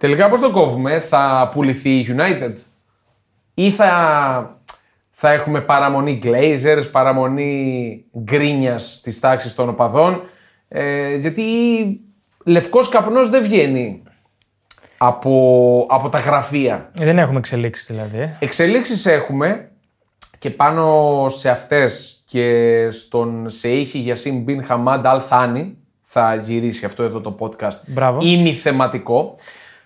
Τελικά πώς το κόβουμε, θα πουληθεί η United; Ή θα, θα έχουμε παραμονή Glazers, παραμονή γκρίνιας της τάξης των οπαδών; Ε, γιατί λευκός καπνός δεν βγαίνει από, από τα γραφεία. Ε, Δεν έχουμε εξελίξεις δηλαδή. ε. Εξελίξεις έχουμε και πάνω σε αυτές και στον Σεΐχη Γιασίν Μπιν Χαμάντ Αλ Θάνη θα γυρίσει αυτό εδώ το podcast Μπράβο. ημιθεματικό.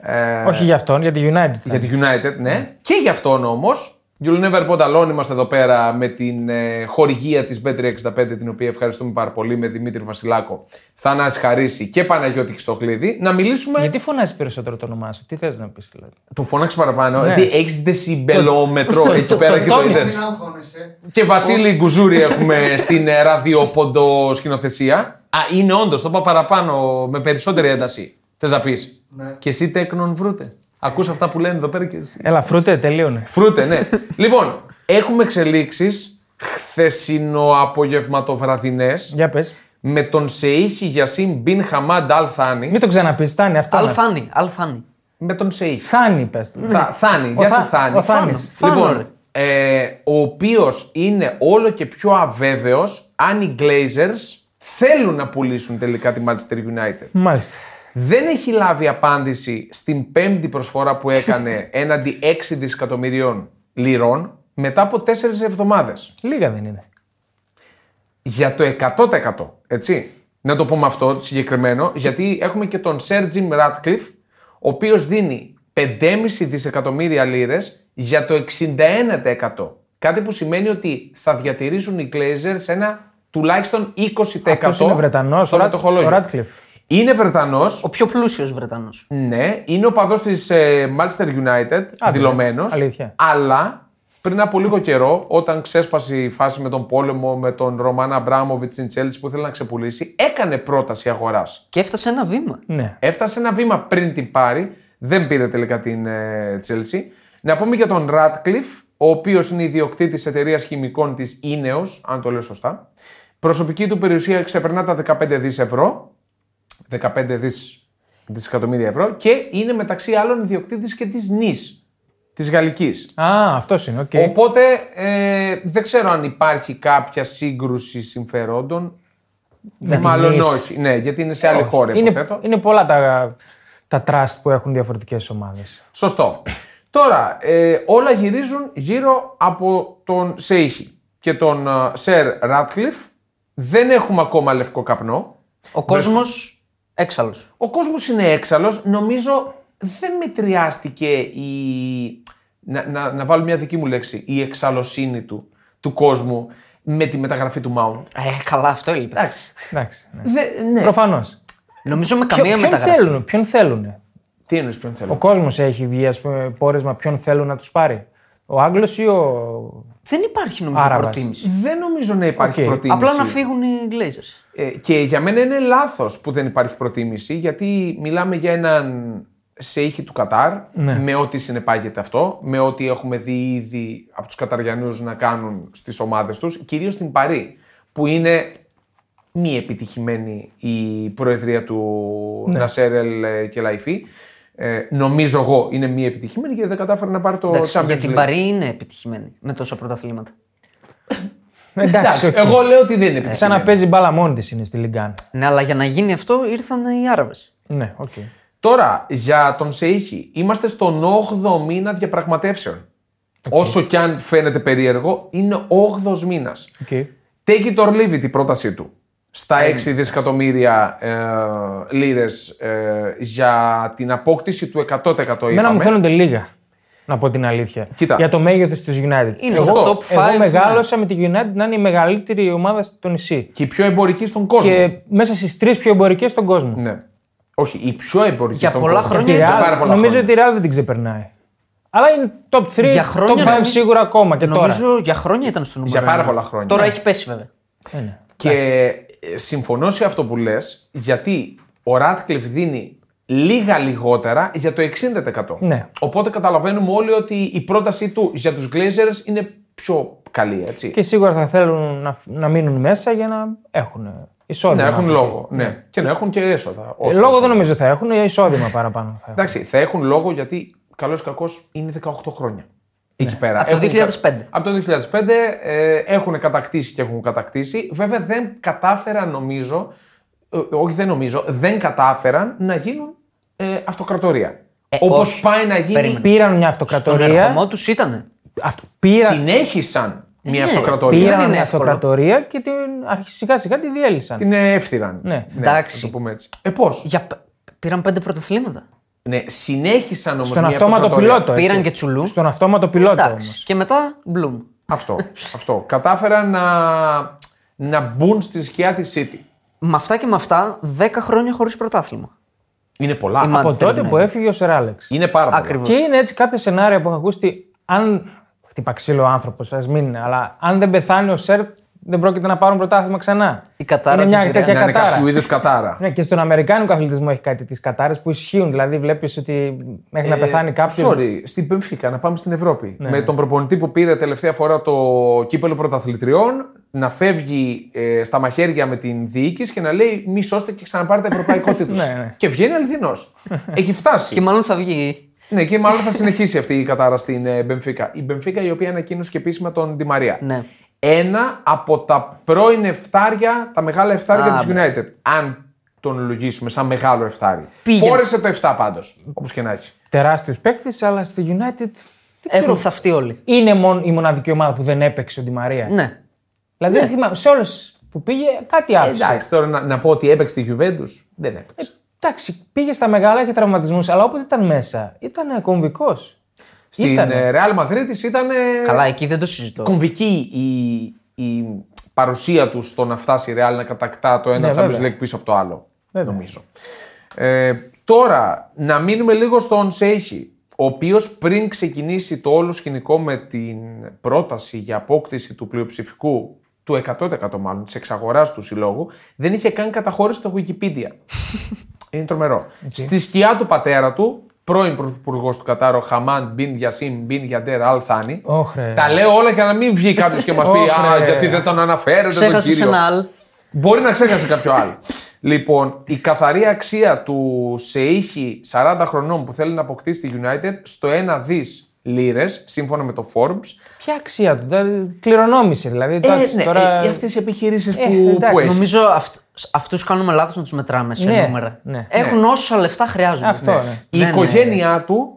Ε, Όχι για αυτόν, για τη United. για τη United, ναι. Και για αυτόν όμως. You'll never put alone είμαστε εδώ πέρα με την ε, χορηγία της Bet365, την οποία ευχαριστούμε πάρα πολύ με Δημήτρη Βασιλάκο, Θανάση Χαρίση και Παναγιώτη Χριστοκλήδη. Να μιλήσουμε. Γιατί φωνάζει περισσότερο το όνομά σου, τι θες να πεις δηλαδή; Του φώναξε παραπάνω. Ναι. Γιατί έχεις δεσιμπελόμετρο εκεί πέρα και το τόνισες. είδες. Μην αγχώνεσαι. Και Βασίλη Γκουζούρη έχουμε στην ε, ραδιοποντο σκηνοθεσία. Α, είναι όντως, το είπα παραπάνω με περισσότερη ένταση. Θες να πεις; Ναι. Και εσύ τέκνον βρούτε. Ακούς αυτά που λένε εδώ πέρα και εσύ. Έλα, φρούτε, τελείωνε. Φρούτε, ναι. λοιπόν, έχουμε εξελίξεις χθεσινοαπογευματοβραδινές Για πες. με τον Σεΐχη Γιασίν Μπιν Χαμάντ Αλ Θάνη. Μην το ξαναπεί, Θάνη, αυτό. να- Αλφάνι, αλφάνι. Με τον Σεΐχη. Θάνη, πες. Θα, Θάνη, Ο γεια σου Θα- Θάνη. ο Θάνης. Θάνος, Λοιπόν, ρε. ε, ο οποίος είναι όλο και πιο αβέβαιος αν οι Glazers θέλουν να πουλήσουν τελικά τη Manchester United. Μάλιστα. Δεν έχει λάβει απάντηση στην πέμπτη προσφορά που έκανε έναντι 6 δισεκατομμυρίων λιρών μετά από 4 εβδομάδες. Λίγα δεν είναι. Για το 100%. Έτσι. Να το πούμε αυτό συγκεκριμένο, γιατί έχουμε και τον Sir Jim Ratcliffe, ο οποίος δίνει 5,5 δισεκατομμύρια λίρες για το 61%. Κάτι που σημαίνει ότι θα διατηρήσουν οι Glazers ένα τουλάχιστον 20% Αυτός είναι Βρετανός, στο ο Rat- μετοχολόγιο. ο Ratcliffe. Είναι Βρετανός, Ο πιο πλούσιος Βρετανός. ναι, είναι ο παδός της ε, Manchester United, Α, δηλωμένος. αλήθεια. Αλλά πριν από λίγο καιρό, όταν ξέσπασε η φάση με τον πόλεμο με τον Ρωμάν Αμπράμοβιτ στην Chelsea που ήθελε να ξεπουλήσει, έκανε πρόταση αγοράς. Και έφτασε ένα βήμα. Ναι. Έφτασε ένα βήμα πριν την πάρει, δεν πήρε τελικά την ε, Chelsea. Να πούμε για τον Radcliffe, ο οποίος είναι ιδιοκτήτης εταιρείας χημικών της Ineos, αν το λέω σωστά. Προσωπική του περιουσία ξεπερνά τα 15 δις ευρώ. 15 δις δισεκατομμύρια ευρώ και είναι μεταξύ άλλων ιδιοκτήτης και της Nice, της Γαλλικής. Α, αυτός είναι, οκ. Οπότε ε, δεν ξέρω αν υπάρχει κάποια σύγκρουση συμφερόντων. την Μάλλον Nice. όχι. Ναι, γιατί είναι σε άλλη χώρα, είναι, υποθέτω. είναι πολλά τα, τα trust που έχουν διαφορετικές ομάδες. Σωστό. Τώρα, ε, όλα γυρίζουν γύρω από τον Σεΐχη και τον Σερ Ράτκλιφ. Δεν έχουμε ακόμα λευκό καπνό. Ο κόσμος έξαλλος. Ο κόσμος είναι έξαλλος. Νομίζω δεν μετριάστηκε η... Να, να, να βάλω μια δική μου λέξη. Η εξαλλοσύνη του, του κόσμου με τη μεταγραφή του Mount. Ε, καλά, αυτό έλειπε. Εντάξει. Εντάξει. Ναι. Δε, ναι. Προφανώς. Νομίζω με Ποιο, καμία ποιον μεταγραφή. θέλουν, ποιον θέλουν. Τι εννοείς ποιον θέλω. Ο κόσμος έχει βγει, ας πούμε, πόρισμα ποιον θέλουν να τους πάρει; Ο Άγγλος ή ο. Δεν υπάρχει νομίζω Άραβας. προτίμηση. Δεν νομίζω να υπάρχει Οκ. προτίμηση. Απλά να φύγουν οι Glazers. Ε, και για μένα είναι λάθος που δεν υπάρχει προτίμηση, γιατί μιλάμε για έναν σέιχη του Κατάρ, Ναι. με ό,τι συνεπάγεται αυτό, με ό,τι έχουμε δει ήδη από τους Καταριανούς να κάνουν στις ομάδες τους, κυρίως στην Παρή, που είναι μη επιτυχημένη η προεδρία του Ναι. Νασέρ Ελ Κελαϊφή. Ε, νομίζω εγώ είναι μη επιτυχημένη γιατί δεν κατάφερε να πάρει το Εντάξει, Champions για την League. Παρή είναι επιτυχημένη με τόσα πρωταθλήματα. Εντάξει, Εντάξει, οκ. εγώ λέω ότι δεν είναι επιτυχημένη. Σαν να παίζει μπάλα μόνη της είναι στη Ligue 1. Ναι, αλλά για να γίνει αυτό ήρθαν οι Άραβες. Ναι, οκ. Τώρα, για τον Σεΐχη, είμαστε στον 8ο μήνα διαπραγματεύσεων. Όσο κι αν φαίνεται περίεργο, είναι 8ο μήνας. ok. Take it or leave it η πρότασή του. Στα 6 δισεκατομμύρια ε, λίρες για την απόκτηση του 100% Εμένα μου είπαμε. φαίνονται λίγα. Να πω την αλήθεια. Κοίτα. Για το μέγεθος της United. Είναι εγώ, στο top εγώ five, μεγάλωσα με τη United να είναι η μεγαλύτερη ομάδα στο νησί. Και η πιο εμπορική στον κόσμο. Και μέσα στις τρεις πιο εμπορικές στον κόσμο. Ναι. Όχι, η πιο εμπορική Για στον πολλά κόσμο. χρόνια Τη Για Real, πάρα πολλά νομίζω χρόνια. ότι η Real δεν την ξεπερνάει. Αλλά είναι top 3, Για χρόνια top 5 νομίζω- σίγουρα ακόμα και Νομίζω για χρόνια ήταν στο νούμερο. Για πάρα ένα. πολλά χρόνια. Τώρα Ναι. έχει πέσει βέβαια. τώρα. Ε, ναι. Και ε, συμφωνώ σε αυτό που λες, γιατί ο Ράτκλιφ δίνει λίγα λιγότερα για το 60%. Ναι. Οπότε καταλαβαίνουμε όλοι ότι η πρότασή του για τους Glazers είναι πιο καλή, έτσι. Και σίγουρα θα θέλουν να, να μείνουν μέσα για να έχουν Εισόδημα. Ναι, έχουν από λόγο. Ναι. Και να έχουν και έσοδα. εκεί. όσο Ε, λόγο έσοδα. δεν νομίζω θα έχουν, εισόδημα παραπάνω. Θα έχουν. Εντάξει, θα έχουν λόγο γιατί καλός ή κακός είναι 18 χρόνια. Εκεί πέρα. Από το Έχουν 2005. κα- Από το 2005 ε, έχουν κατακτήσει και έχουν κατακτήσει. Βέβαια δεν κατάφεραν νομίζω, ε, όχι δεν νομίζω, δεν κατάφεραν να γίνουν ε, αυτοκρατορία. Ε, Όπως όχι. πάει να γίνει. Περίμενε. Πήραν μια Στον αυτοκρατορία. ερχομό τους ήταν. Αυτό, πήραν, Συνέχισαν μια ναι. αυτοκρατορία. Δεν πήραν είναι μια εύκολο. αυτοκρατορία και την, σιγά σιγά τη διέλυσαν. Την έφθυραν. Ναι. Εντάξει. Να το πούμε έτσι. Ε, πώς; Για... π- Πήραν πέντε πρωταθλήματα. Ναι, συνέχισαν όμως. Στον αυτόματο πιλότο. έτσι. Πήραν και τσουλού. Στον αυτόματο πιλότο όμως. Εντάξει. Και μετά Μπλουμ. Αυτό. αυτό. Κατάφεραν να, να μπουν στη σκιά της City. Με αυτά και με αυτά, 10 χρόνια χωρίς πρωτάθλημα. Είναι πολλά. Η Από Manchester τότε United. που έφυγε ο Σερ Άλεξ. Είναι πάρα πολλά. Ακριβώς. Και είναι έτσι κάποια σενάρια που έχω ακούσει ότι αν. Χτυπά ξύλο ο άνθρωπος, ας μην είναι, αλλά αν δεν πεθάνει ο Σερ, δεν πρόκειται να πάρουν πρωτάθλημα ξανά. Η κατάρα είναι μια της τέτοια Να είναι κατάρα. κάποιο είδου κατάρα. Ναι, και στον Αμερικάνικο αθλητισμό έχει κάτι τι κατάρε που ισχύουν. Δηλαδή, βλέπεις ότι μέχρι να Ε, πεθάνει κάποιο. Sorry, στην Πεμφύκα, να πάμε στην Ευρώπη. Ναι. Με τον προπονητή που πήρε τελευταία φορά το κύπελο πρωταθλητριών, να φεύγει ε, στα μαχαίρια με την διοίκηση και να λέει μη σώστε και ξαναπάρτε ευρωπαϊκό τίτλο. Ναι, ναι. Και βγαίνει αληθινός. Έχει φτάσει. Και μάλλον θα βγει. Ναι, και μάλλον θα συνεχίσει αυτή η κατάρα στην ε, Μπεμφίκα. Η Μπεμφίκα η οποία ανακοίνωσε και επίσημα τον Ντι Μαρία. Ναι. Ένα από τα πρώην εφτάρια, τα μεγάλα εφτάρια Α, τη United. Αν τον λογίσουμε σαν μεγάλο εφτάρι. Πήγαινε. Φόρεσε το 7 πάντως. Όπως και να έχει. Τεράστιος παίκτης, αλλά στη United. δεν ξέρω. Έχουν θαυτεί όλοι. Είναι μόνο η μοναδική ομάδα που δεν έπαιξε ο Ντι Μαρία. Ναι. Δηλαδή, δεν θυμάμαι, σε όλες που πήγε κάτι άφησε. Εντάξει, τώρα να, να πω ότι έπαιξε τη Juventus. Δεν έπαιξε. Εντάξει, πήγε στα μεγάλα, είχε τραυματισμούς, αλλά όποτε ήταν μέσα ήταν κομβικός. Στην ήτανε. ε, Real Madrid ήταν ε, Καλά, εκεί δεν το συζητώ. κομβική η, η παρουσία τους στο να φτάσει η Real να κατακτά το ένα Ναι, Champions βέβαια. League πίσω από το άλλο. Βέβαια. Νομίζω. Ε, τώρα, να μείνουμε λίγο στον Σέιχη, ο οποίος πριν ξεκινήσει το όλο σκηνικό με την πρόταση για απόκτηση του πλειοψηφικού, του 100% μάλλον, της εξαγοράς του συλλόγου, δεν είχε καν καταχώρηση στο Wikipedia. Είναι τρομερό. Στη σκιά του πατέρα του, πρώην πρωθυπουργός του Κατάρου, Χαμάν Μπιν Γιασίμ Μπιν Γιαντέρ Αλ Θάνη. Όχρε. Τα λέω όλα για να μην βγει κάποιος και μας πει Όχι, Α, ρε. γιατί δεν τον αναφέρετε. τον Ξέχασες κύριο». ένα άλλο. Μπορεί να ξέχασε κάποιο άλλο. λοιπόν, η καθαρή αξία του Σεΐχη 40 χρονών που θέλει να αποκτήσει τη United στο 1 δις λίρες, σύμφωνα με το Forbes. Ποια αξία του, δηλαδή, κληρονόμησε δηλαδή. εντάξει, τώρα... ε, αυτές οι επιχειρήσεις Ε, που, εντάξει. που έχει. Νομίζω αυτ, αυτούς κάνουμε λάθος να τους μετράμε σε Ναι, νούμερα. ναι. Έχουν όσα λεφτά χρειάζονται. Αυτό, ναι. Η Ναι, ναι. οικογένειά του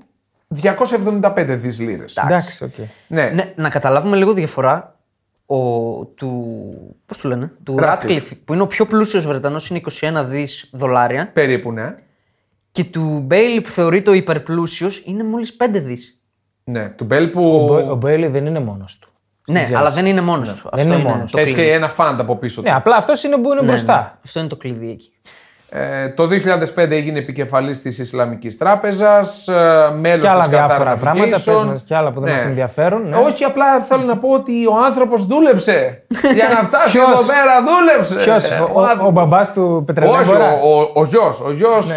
275 δις λίρες. Εντάξει, οκ. Ναι. Ναι, να καταλάβουμε λίγο διαφορά. Ο, του. Πώς του λένε, του Radcliffe. Radcliffe, που είναι ο πιο πλούσιος Βρετανός, είναι 21 δις δολάρια. Περίπου, ναι. Και του Μπόελι, που θεωρείται ο υπερπλούσιος, είναι μόλις 5 δις. Ναι. Του Μπέλ Ο, που Μπο- ο Μπόελι δεν είναι μόνος του. Ναι, αλλά δεν είναι μόνος του. Αυτό είναι είναι, μόνος το έχει κλειδί. και ένα fund από πίσω του. Ναι, απλά αυτός είναι που είναι Ναι, μπροστά. ναι. Αυτό είναι το κλειδί εκεί. Ε, το 2005 έγινε επικεφαλής της Ισλαμικής Τράπεζας, ε, μέλος Και άλλα της Qatar διάφορα πράγματα, Navigation. πες μας και άλλα που δεν μας ενδιαφέρουν, ναι. Όχι, απλά θέλω να πω ότι ο άνθρωπος δούλεψε. Για να φτάσει Ποιος; εδώ πέρα δούλεψε. Ποιος, Ε, ο, ο, ο άνθρωπος. μπαμπάς του Όχι, Πετρελαίου. ο, ο, ο γιος, ο γιος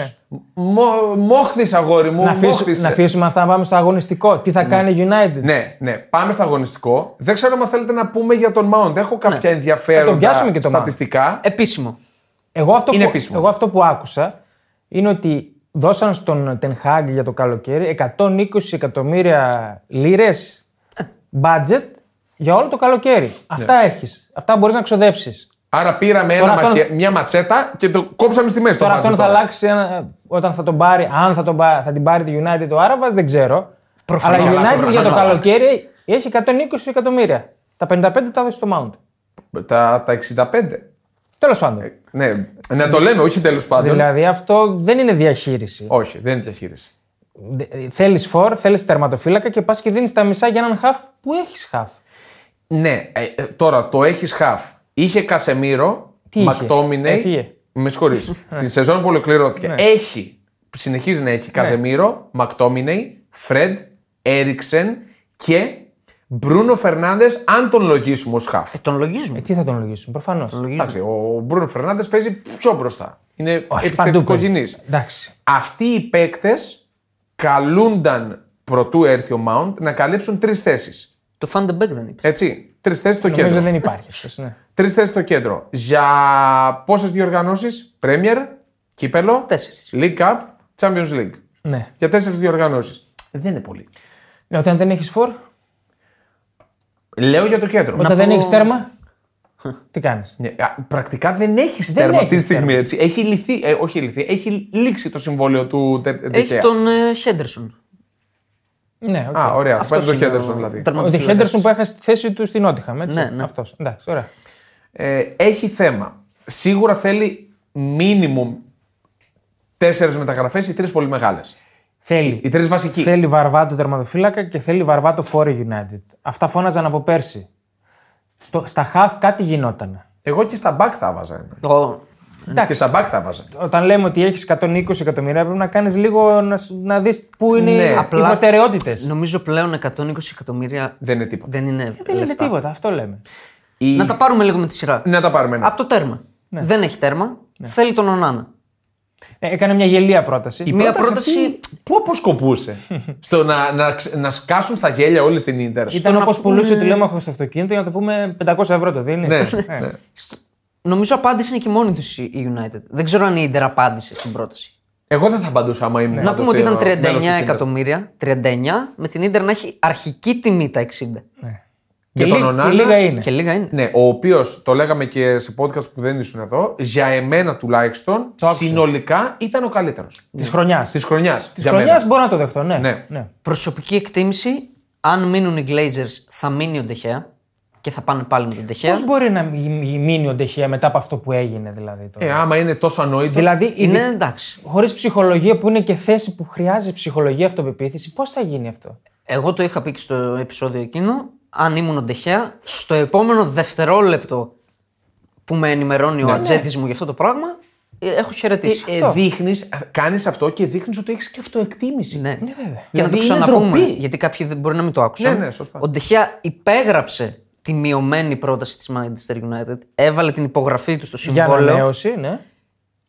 μο, μόχθης αγόρι μου, Να, αφήσουμε, μόχθησε. να αφήσουμε αυτά να πάμε στο αγωνιστικό. Τι θα κάνει η United; Ναι, ναι, πάμε στο αγωνιστικό. Δεν ξέρω αν θέλετε να πούμε για τον Mount. Έχω κάποια ενδιαφέροντα Θα τον πιάσουμε και τον Mount. στατιστικά. Επίσημο. Εγώ αυτό, Είναι που, επίσημο. εγώ αυτό που άκουσα είναι ότι δώσαν στον Ten Hag για το καλοκαίρι 120 εκατομμύρια λίρες budget για όλο το καλοκαίρι. Αυτά έχεις. Αυτά μπορείς να ξοδέψεις. Άρα πήραμε Τώρα ένα αυτόν- μαχαι- μια ματσέτα και το κόψαμε στη μέση. το Τώρα budget αυτόν θα τώρα. αλλάξει ένα- όταν θα τον πάρει, αν θα, τον, πά- θα την πάρει τη United ο Άραβας, δεν ξέρω. Προφανώς. Αλλά η United Προφανώς. για το καλοκαίρι έχει 120 εκατομμύρια. Τα 55 τα δώσεις στο Mount. Τα, τα 65. Τέλος πάντων. Ναι, να το λέμε, όχι τέλος πάντων. Δηλαδή αυτό δεν είναι διαχείριση. Όχι, δεν είναι διαχείριση. Θέλεις φορ, θέλεις τερματοφύλακα και πας και δίνεις τα μισά για έναν χαφ που έχεις χαφ. Ναι, ε, ε, τώρα το έχεις χαφ. Είχε Κασεμίρο, Τι είχε; Μακτόμινε. Έφυγε. Με συγχωρείς. Τη σεζόν που ολοκληρώθηκε. Έχει, συνεχίζει να έχει Καζεμίρο, Μακτόμινε, Φρεντ, Έριξεν και Μπρούνο Φερνάνδε, αν τον λογίσουμε ως χαφ. Ε, τον λογίζουμε. Ε, τι θα τον λογίσουν, προφανώς. Τον λογίζουμε. Εντάξει, ο Μπρούνο Φερνάνδε παίζει πιο μπροστά. Είναι Παντού επιθετικογενή. παίζει. Εντάξει. Αυτοί οι παίκτες καλούνταν προτού έρθει ο Mount να καλύψουν τρεις θέσεις. Το Φαν ντε Μπεκ δεν είπες. Έτσι. Τρεις θέσεις στο Νομίζω κέντρο. δεν υπάρχει αυτός. Ναι. Τρεις θέσεις στο κέντρο. Για πόσες διοργανώσεις, Premier, Κύπελο, Τέσσερις. League Cup, Champions League. ναι. Για τέσσερις διοργανώσεις. Δεν είναι πολύ. ναι. Όταν δεν έχεις φορ, Λέω για το κέντρο. όταν δεν έχεις τέρμα, τι κάνεις; Ναι, α, πρακτικά δεν έχεις τέρμα αυτή τη έχεις στιγμή. τέρμα. Έτσι. Έχει λυθεί, ε, όχι λυθεί, έχει λήξει το συμβόλαιο του Ντε- Έχει Ντεχέα. τον ε, Χέντερσον. Ναι, οκ. Α, ωραία. Θα Αυτός πάει το είναι Χέντερσον ο δηλαδή. Ο τερματοφύλακας. Χέντερσον που έχασε τη θέση του στην Νότιγχαμ, έτσι. Ναι, ναι. Αυτός. Εντάξει, ωραία. Ε, έχει θέμα. Σίγουρα θέλει minimum τέσσερις μεταγραφές ή τρεις πολύ μεγάλες. Θέλει. Οι τρεις βασικοί. Θέλει βαρβάτο τερματοφύλακα και θέλει βαρβάτο φορ η United. Αυτά φώναζαν από πέρσι. Στο, στα half κάτι γινόταν. Εγώ και στα back θα βάζα ένα. Το... Και Εντάξει, στα back θα βάζα. όταν λέμε ότι έχεις 120 εκατομμύρια, πρέπει να κάνεις λίγο να, σ- να δεις πού είναι Ναι, οι απλά- προτεραιότητες. Νομίζω πλέον 120 εκατομμύρια Δεν είναι τίποτα. δεν είναι Δεν είναι λεφτά. τίποτα, αυτό λέμε. Η- Να τα πάρουμε λίγο με τη σειρά. Να τα πάρουμε. ένα. Από το τέρμα. Ναι. Δεν έχει τέρμα. Θέλει τον Ονάνα. Ε, έκανε μια γελία πρόταση. Η Μία πρόταση πρόταση- αυτή Πού αποσκοπούσε; Στο να, να, ξ- να σκάσουν στα γέλια όλοι στην ντερ. Ήταν να όπως πούμε- πουλούσε το τηλέμαχο στο αυτοκίνητο για να το πούμε 500 ευρώ το δίνεις. Ναι, ναι. Νομίζω απάντησε είναι και μόνη τους η United. Δεν ξέρω αν η Ιντερ απάντησε στην πρόταση. Εγώ δεν θα απαντούσα άμα ήμουν. να πούμε ότι ήταν 39 μέλος της Ίντερ. εκατομμύρια, 39, με την Ιντερ να έχει αρχική τιμή τα 60. Και, Για τον λί- Ονάνα- και λίγα είναι. Και λίγα είναι. Ναι, ο οποίος το λέγαμε και σε podcast που δεν ήσουν εδώ, για εμένα τουλάχιστον, άκουσα. συνολικά ήταν ο καλύτερος. Της χρονιάς. Της χρονιάς. Της χρονιάς μπορώ να το δεχτώ, ναι. Ναι. ναι. Προσωπική εκτίμηση, αν μείνουν οι Glazers θα μείνει ο Ντεχέα και θα πάνε πάλι με τον Ντεχέα. Πώς μπορεί να μει- μείνει ο Ντεχεία μετά από αυτό που έγινε, δηλαδή. Τώρα; Ε, άμα είναι τόσο ανόητος. δηλαδή, Είναι εντάξει. χωρίς ψυχολογία που είναι και θέση που χρειάζεται ψυχολογία αυτοπεποίθηση, πώς θα γίνει αυτό; Εγώ το είχα πει και στο επεισόδιο εκείνο. Αν ήμουν ο Ντεχέα, στο επόμενο δευτερόλεπτο που με ενημερώνει ο ατζέντης μου για αυτό το πράγμα, ε, έχω χαιρετήσει. ε, δείχνεις, κάνεις αυτό και δείχνεις ότι έχεις και αυτοεκτίμηση. Ναι. βέβαια. Και να Δηλαδή το είναι ξαναπούμε, ντροπή. γιατί κάποιοι δεν μπορεί να μην το άκουσαν. Ναι, ναι, σωστά. Ο Ντεχέα υπέγραψε τη μειωμένη πρόταση της Manchester United, έβαλε την υπογραφή του στο Για συμβόλαιο ανανέωση, ναι.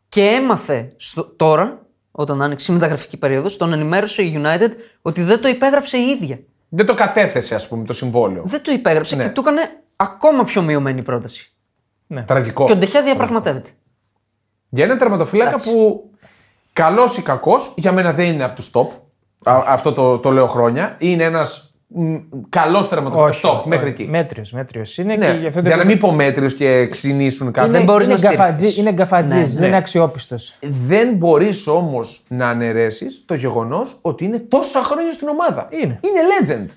και έμαθε στο, τώρα, όταν άνοιξε η μεταγραφική περίοδος, τον ενημέρωσε η United ότι δεν το υπέγραψε η ίδια. Δεν το κατέθεσε, ας πούμε, το συμβόλαιο. Δεν το υπέγραψε Ναι. και του έκανε ακόμα πιο μειωμένη πρόταση. Τραγικό. Και ο Ντεχέα διαπραγματεύεται. Για έναν τερματοφύλακα Εντάξει. που καλός ή κακός, για μένα δεν είναι από τους top. Α, αυτό το, το λέω χρόνια. Είναι ένας καλός τερματοφύλακας. Top, μέχρι εκεί. Μέτριος, μέτριος είναι. Ναι, και γι' αυτό για το- να μην πω μέτριος και ξυνήσουν κάτι. είναι, Δεν μπορείς είναι να στηριχθείς. γκαφατζή- Είναι γκαφατζής, Ναι, δεν ναι. είναι αξιόπιστος. Δεν μπορείς όμως να αναιρέσεις το γεγονός ότι είναι τόσα χρόνια στην ομάδα. Είναι. Είναι legend.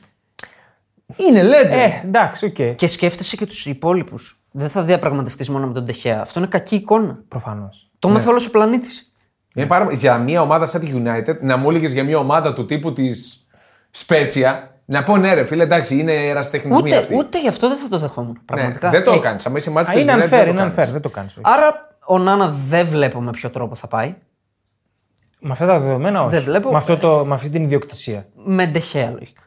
Είναι legend. Ε, εντάξει, οκ. Και σκέφτεσαι και τους υπόλοιπους. Δεν θα διαπραγματευτείς μόνο με τον Ντε Χέα. Αυτό είναι κακή εικόνα. Προφανώς. Το Ναι. μάθε όλος ο πλανήτης. Είναι πάρα... Για μια ομάδα σαν τη United, να μου έλεγες για μια ομάδα του τύπου της Σπέτσια, να πω ναι, ρε φίλε, εντάξει, είναι ερασιτεχνισμοί Ούτε, αυτοί. ούτε γι' αυτό δεν θα το δεχόμουν. Ναι, Πραγματικά. δεν το Ε, κάνεις. Αν είσαι μάτι Α, Είναι unfair, είναι unfair, δεν το κάνεις. Άρα ο Νάνα δεν βλέπω με ποιο τρόπο θα πάει. Με αυτά τα δεδομένα, όχι. Δεν βλέπω. Με, αυτό το, με αυτή την ιδιοκτησία. Με Ντεχέα λογικά.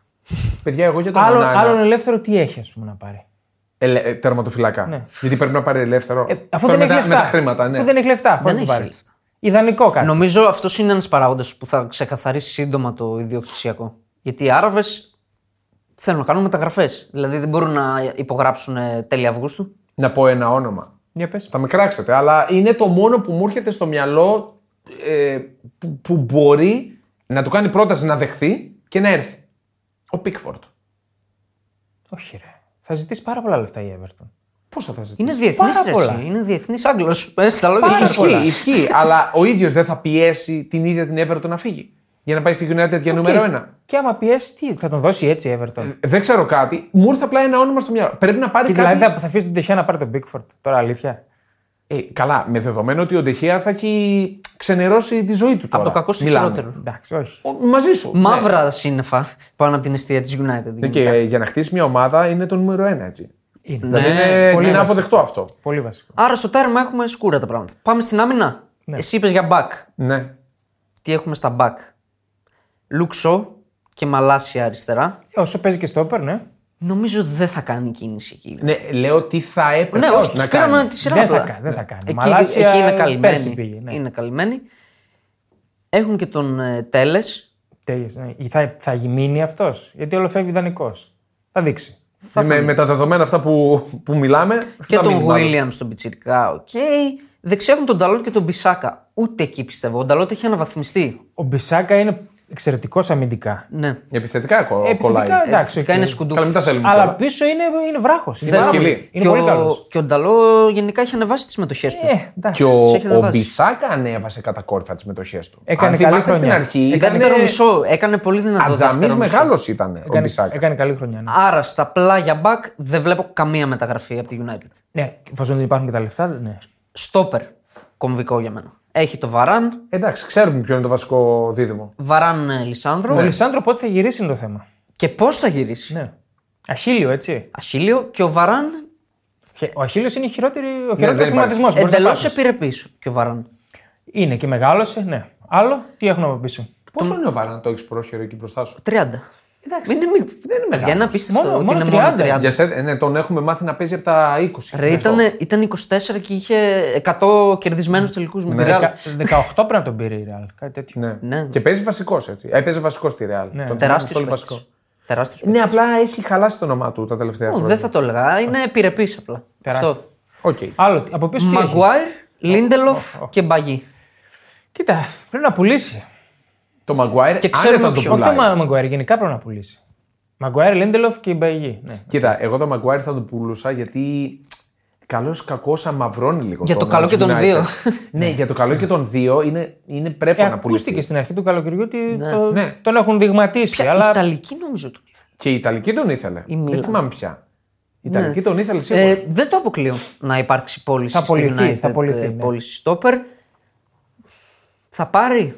Παιδιά, εγώ για τον Άλλο, Ονάνα, άλλον ελεύθερο τι έχει, ας πούμε, να πάρει; ελε- ε, τερματοφυλακά. Ναι. Γιατί πρέπει να πάρει ελεύθερο. Ε, αφού Τώρα δεν με έχει τα- λεφτά. Με τα χρήματα, ναι. Αφού δεν έχει λεφτά, πώς Δεν θα έχει πάρει; λεφτά. Ιδανικό κάτι. Νομίζω αυτός είναι ένας παράγοντας που θα ξεκαθαρίσει σύντομα το ιδιοκτησιακό. Γιατί οι Άραβες θέλουν να κάνουν μεταγραφές. Δηλαδή δεν μπορούν να υπογράψουν ε, τέλη Αυγούστου. Να πω ένα όνομα. Για πες. Θα με κράξετε, αλλά είναι το μόνο που μου έρχεται στο μυαλό ε, που, που μπορεί να του κάνει πρόταση να δεχθεί και να έρθει. Ο Πίκφορντ. Όχι, ρε. Θα ζητήσει πάρα πολλά λεφτά η Everton. Πόσα θα ζητήσει; Είναι διεθνής Πάρα πολλά. Είναι διεθνής Άγγλος. Στα λόγια Πάρα σου. πολλά. Ισχύει, ισχύει, αλλά ο ίδιος δεν θα πιέσει την ίδια την Everton να φύγει. Για να πάει στη United για νούμερο Και- ένα. Και άμα πιέσει, τι, θα τον δώσει έτσι η Everton. Δεν ξέρω κάτι. Μου ήρθε απλά ένα όνομα στο μυαλό. Πρέπει να πάρει Και κάτι. δηλαδή θα, θα αφήσει τον Τεχέα να πάρει τον Bigford. Τώρα αλήθεια. Ε, καλά, με δεδομένο ότι ο Ντεχέα θα έχει ξενερώσει τη ζωή του τώρα. Από το κακό στο Μιλάμε. χειρότερο. Εντάξει, όχι. Ο- Μαζί σου. Μαύρα σύννεφα πάνω από την αιστεία της United. Ναι. Και για να χτίσει μια ομάδα είναι το νούμερο ένα, έτσι. Είναι. Δηλαδή Ναι, είναι, πολύ είναι βασικό. αποδεκτό αυτό. Πολύ βασικό. Άρα στο τέρμα έχουμε σκούρα τα πράγματα. Πάμε στην άμυνα. Εσύ είπες για back. Ναι. Τι έχουμε στα back; Λουξό και Μαλάσια αριστερά. Ε, Όσο παίζει και στο όπερ, ναι. Νομίζω δεν θα κάνει κίνηση εκεί. ναι. Λέω τι θα έπρεπε Ναι, όχι, να τους πήραμε κάνει. τη σειρά Δεν απλά. θα κάνει, δεν θα κάνει. Εκεί, Μαλάσια εκεί είναι πέρσι καλυμμένοι. πήγε, ναι. Είναι καλυμμένοι. Έχουν και τον ε, Τέλες. Τέλες, ναι. Θα, θα μείνει αυτός. Γιατί όλο φεύγει δανεικό. Θα δείξει. Θα με, φανεί. με τα δεδομένα αυτά που, που μιλάμε. Και θα τον μείνει μάλλον. Williams τον πιτσιρικά, οκ. Δεξιά έχουν τον Νταλότ και τον Μπισάκα. Ούτε εκεί πιστεύω. Ο Νταλότ έχει αναβαθμιστεί. Ο Μπισάκα είναι εξαιρετικός αμυντικά. Ναι. Επιθετικά κο- κολλάει. Επιθετικά εντάξει. Επιθετικά οκ. είναι σκουντούφλης. Καλά, μην τα θέλουμε. Αλλά τώρα. πίσω είναι, είναι βράχος. Είναι, Δεν πάρα σκυλί. πολύ- είναι και, πολύ ο, καλός. και ο Νταλό γενικά έχει ανεβάσει τις συμμετοχές του. Ε, εντάξει. Και ο, Τις έχει ο ανεβάσει. Μπισάκα ανέβασε κατακόρυφα τις μετοχέ του. Έκανε Αν καλή θυμάστε στην χρονιά. αρχή. Ε, Δεύτερο μισό. Έκανε πολύ δυνατό Ατζαμί δεύτερο μισό. μεγάλος ήταν ο έκανε, Μπισάκα. έκανε καλή χρονιά. Ναι, Άρα στα πλάγια μπακ δεν βλέπω καμία μεταγραφή από τη United. ναι εφόσον δεν υπάρχουν και τα λεφτά, ναι. Στόπερ. Κομβικό για μένα. Έχει το Βαράν. Εντάξει, ξέρουμε ποιο είναι το βασικό δίδυμο. Βαράν ε, Λισάνδρο. Ο Λισάνδρο πότε θα γυρίσει είναι το θέμα. Και πώς θα γυρίσει; Ναι. Αχίλιο, έτσι. Αχίλιο και ο Βαράν Και Ο Αχίλιος είναι η χειρότερη, ο δεν χειρότερος υπάρχει. σχηματισμός. εντελώς επιρρεπής και ο Βαράν. Είναι και μεγάλωσε, ναι. Άλλο, τι έχουν από πίσω; Πόσο είναι ο Βάραν να το έχεις πρόχειρο εκεί μπροστά σου; 30. Εντάξει, Είναι μη- δεν είναι Για μεγάλος. ένα απίστευτο Μόνο- ότι μόνο είναι μόνο 30. 30. Για σε, ε, ναι, τον έχουμε μάθει να παίζει από τα 20. Ρε, ήταν, ήταν 24 και είχε 100 κερδισμένους τελικούς με τη Real. Δεκα- 18 πρέπει να τον πήρε η Real. Κάτι τέτοιο. Ναι. Ναι. Και παίζει βασικός έτσι. Έπαιζε βασικός στη Real. Ναι. Τον Τεράστιος πολύ παίκτης. βασικό. Τεράστιος Ναι, απλά έχει χαλάσει το όνομά του τα τελευταία χρόνια. Δεν θα το έλεγα. Είναι επιρρεπής απλά. Τεράστιο. Αυτό. Οκ. Άλλο, από πίσω τι έχει; Μαγκουάιρ, Λίντελοφ και Μπαγί. Κοίτα, πρέπει να πουλήσει. Το Maguire Και ξέρουμε άνετα το ποιο. Όχι το πουλάει. Μαγκουάιρ, γενικά πρέπει να πουλήσει. Μαγκουάιρ, Λίντελοφ και Μπαγί. Ναι. Κοίτα, εγώ το Maguire θα το πουλούσα γιατί καλός κακός αμαυρώνει λίγο. Για το τον καλό και των United. δύο. ναι, για το καλό και των δύο είναι, είναι πρέπει Ε, να πουλήσει. ακούστηκε στην αρχή του καλοκαιριού ότι το- Ναι. τον έχουν δειγματίσει. Ποια αλλά Ιταλική νομίζω τον ήθελε. Και η Ιταλική τον ήθελε. Η Δεν Μίλαν. θυμάμαι ποια. Η Ιταλική τον ήθελε σίγουρα. Ε, δεν το αποκλείω να υπάρξει πώληση Θα στη πωληθεί, United. θα πωληθεί, ε, ναι. Πώληση stopper. Θα πάρει.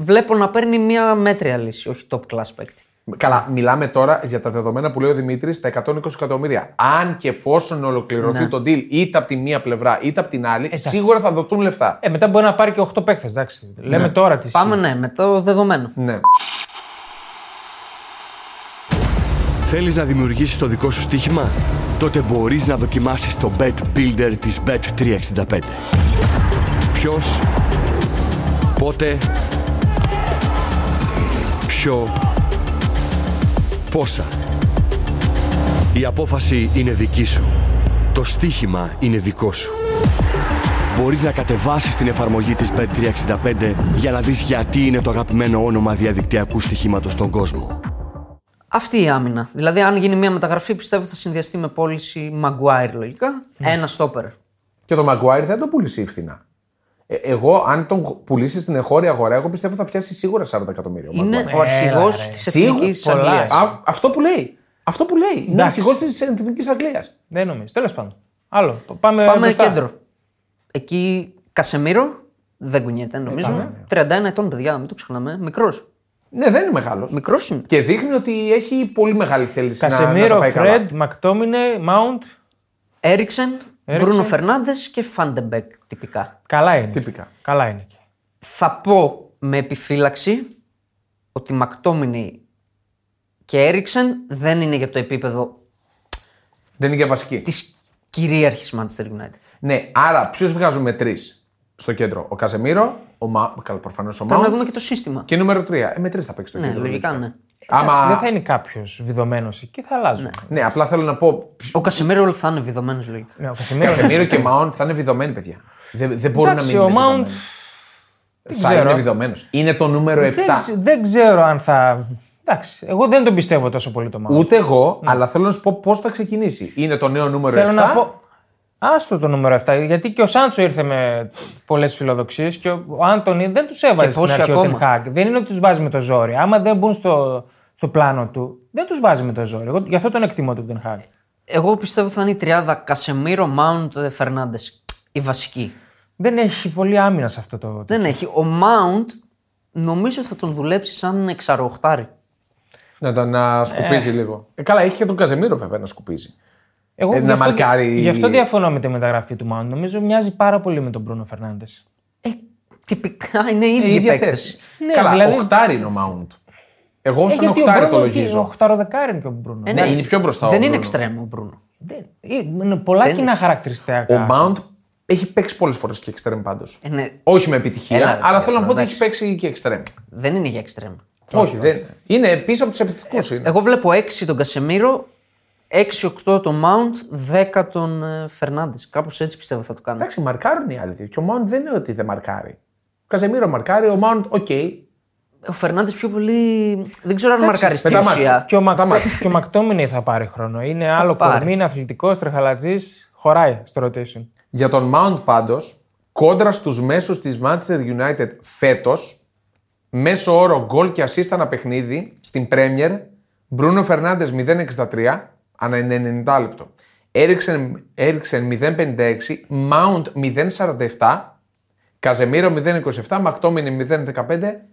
Βλέπω να παίρνει μια μέτρια λύση, όχι top class παίκτη. Καλά, μιλάμε τώρα για τα δεδομένα που λέει ο Δημήτρης, τα 120 εκατομμύρια. Αν και εφόσον ολοκληρωθεί Ναι. το deal είτε από τη μία πλευρά είτε από την άλλη, σίγουρα θα δοθούν λεφτά. Ε, μετά μπορεί να πάρει και 8 παίκτες. εντάξει. Λέμε τώρα τι Πάμε ναι, με το δεδομένο. Ναι. Θέλεις να δημιουργήσεις το δικό σου στοίχημα; Τότε μπορείς να δοκιμάσεις το Bet Builder της Bet365. Ποιος, πότε, ποιο, πόσα; Η απόφαση είναι δική σου. Το στοίχημα είναι δικό σου. Μπορείς να κατεβάσεις την εφαρμογή της Bet365 για να δεις γιατί είναι το αγαπημένο όνομα διαδικτυακού στοιχήματος στον κόσμο. Αυτή η άμυνα. Δηλαδή, αν γίνει μια μεταγραφή, πιστεύω θα συνδυαστεί με πώληση Maguire λογικά. Ναι. Ένα stopper. Και το Maguire δεν τον πουλήσει φθηνά. Ε, εγώ, αν τον πουλήσεις στην εγχώρια αγορά, εγώ πιστεύω θα πιάσει σίγουρα 40 εκατομμύρια. ο Είναι Maguire. ο αρχηγός ρε. της Σίγουρα, Εθνικής πολλά. Αγγλίας. Α, αυτό που λέει. Αυτό που λέει. Είναι Εντάξει. αρχηγός της Εθνικής Αγγλίας. Δεν νομίζω. Τέλος πάντων. Άλλο. Πάμε, Πάμε μπροστά. κέντρο. Εκεί Κασεμίρο δεν κουνιέται νομίζω. 31 ετών, παιδιά, μην το ξεχνάμε. Μικρός. Ναι, δεν είναι μεγάλος. Μικρός είναι. Και δείχνει ότι έχει πολύ μεγάλη θέληση να, να τα Κασεμίρο, πάει καλά. Φρεντ, Μακτόμινε, Μάουντ. Έρικσεν, Έρικσεν. Μπρούνο Φερνάντες και Φαν Ντε Μπεκ τυπικά. Καλά είναι. Τυπικά. Καλά είναι. εκεί. Θα πω με επιφύλαξη ότι Μακτόμινι και Έρικσεν δεν είναι για το επίπεδο Δεν είναι για βασική. της κυρίαρχης Manchester United. Ναι, άρα ποιους βγάζουμε τρεις στο κέντρο; Ο Κασεμίρο, ο Μα... καλά, προφανώς ο Πρέπει να Μάουντ. δούμε και το σύστημα. Και νούμερο 3. Ε, με τρεις θα παίξει το Ναι, κέντρο. λογικά ναι. Άμα... Εντάξει, δεν θα είναι κάποιος βιδωμένος εκεί, θα αλλάζουν. Ναι, απλά θέλω να πω. Ο Κασεμίρο θα είναι βιδωμένος λογικά. Ναι, ο Κασεμίρο. Κασεμίρο και Μάουντ θα είναι βιδωμένοι, παιδιά. Δεν, δεν μπορούν Εντάξει, να μην ο είναι Mount βιδωμένοι. Θα ξέρω. είναι βιδωμένος. Είναι το νούμερο 7. δεν, ξε- δεν ξέρω αν θα. Εντάξει, εγώ δεν τον πιστεύω τόσο πολύ το Μάουντ. Ούτε εγώ, αλλά θέλω να σου πω πώς θα ξεκινήσει. Είναι το νέο νούμερο 7. Θέλω να πω. Άστο το νούμερο 7, γιατί και ο Σάντσο ήρθε με πολλές φιλοδοξίες και ο Άντωνη δεν τους έβαζε στην πόσοι αρχή ο ακόμα. Ten Hag. Δεν είναι ότι τους βάζει με το ζόρι. Άμα δεν μπουν στο, στο πλάνο του, δεν τους βάζει με το ζόρι. Εγώ γι' αυτό τον εκτιμώ τον Ten Hag. Εγώ πιστεύω θα είναι η τριάδα Κασεμίρο, Μάουντ, Φερνάνδε. Η βασική. Δεν έχει πολύ άμυνα σε αυτό το. Δεν έχει. Ο Μάουντ νομίζω θα τον δουλέψει σαν εξαροχτάρι. Να τον να σκουπίζει λίγο. Ε, καλά, έχει και τον Καζεμίρο βέβαια να σκουπίζει. Εγώ Ε, γι' να αυτό, μαρκάρει- γι' αυτό διαφωνώ με τη μεταγραφή του Μάουντ. Νομίζω μοιάζει πάρα πολύ με τον Μπρούνο Φερνάντες. Ε, τυπικά είναι οι Ε, ίδιοι ίδια παίκτες. θέση. Ναι, καλά, δηλαδή- οχτάρι είναι ο Μάουντ. Εγώ Ε, σαν γιατί ο οχτάρι το Μπρούνο, λογίζω. ο χταροδεκάρι είναι και ο Μπρούνο. ναι, είναι πιο μπροστά ο Δεν είναι Μπρούνο. εξτρέμο ο Μπρούνο. Δεν- είναι πολλά Δεν κοινά είναι. χαρακτηριστικά. Ο Μάουντ έχει παίξει πολλές φορές και εξτρέμ πάντως. Ε, ναι, Όχι με επιτυχία, Έλα, ρε, αλλά παιδιά, θέλω να πω ότι εντάξει. έχει παίξει και εξτρέμ. δεν είναι για εξτρέμο. Όχι, δεν είναι. Είναι πίσω από τους επιθετικούς. είναι. Εγώ βλέπω 6 τον Κασεμίρο, 6-8 το Mount, 10 τον Φερνάντες. Κάπως έτσι πιστεύω θα το κάνει. Εντάξει, μαρκάρουν οι άλλοι. Και ο Mount δεν είναι ότι δεν μαρκάρει. Ο Καζεμίρο μαρκάρει, ο Mount, οκ. Ο Φερνάντες πιο πολύ. Δεν ξέρω αν μαρκάρει στην με τα μάτια. ουσία. Και ο, Μακ... και ο Μακτόμινι θα πάρει χρόνο. Είναι άλλο πάρει. κορμί, είναι αθλητικός, τρεχαλατζής. Χωράει στο rotation. Για τον Mount πάντως, κόντρα στους μέσους της Manchester United φέτος, μέσο όρο γκολ και assist ανά παιχνίδι στην Premier, Μπρούνο Φερνάντε 0,63 ανά 90 λεπτό. Έριξεν, Έριξεν 0,56, Mount 0,47, Καζεμίρο 0,27, Μακτόμινι 0,15,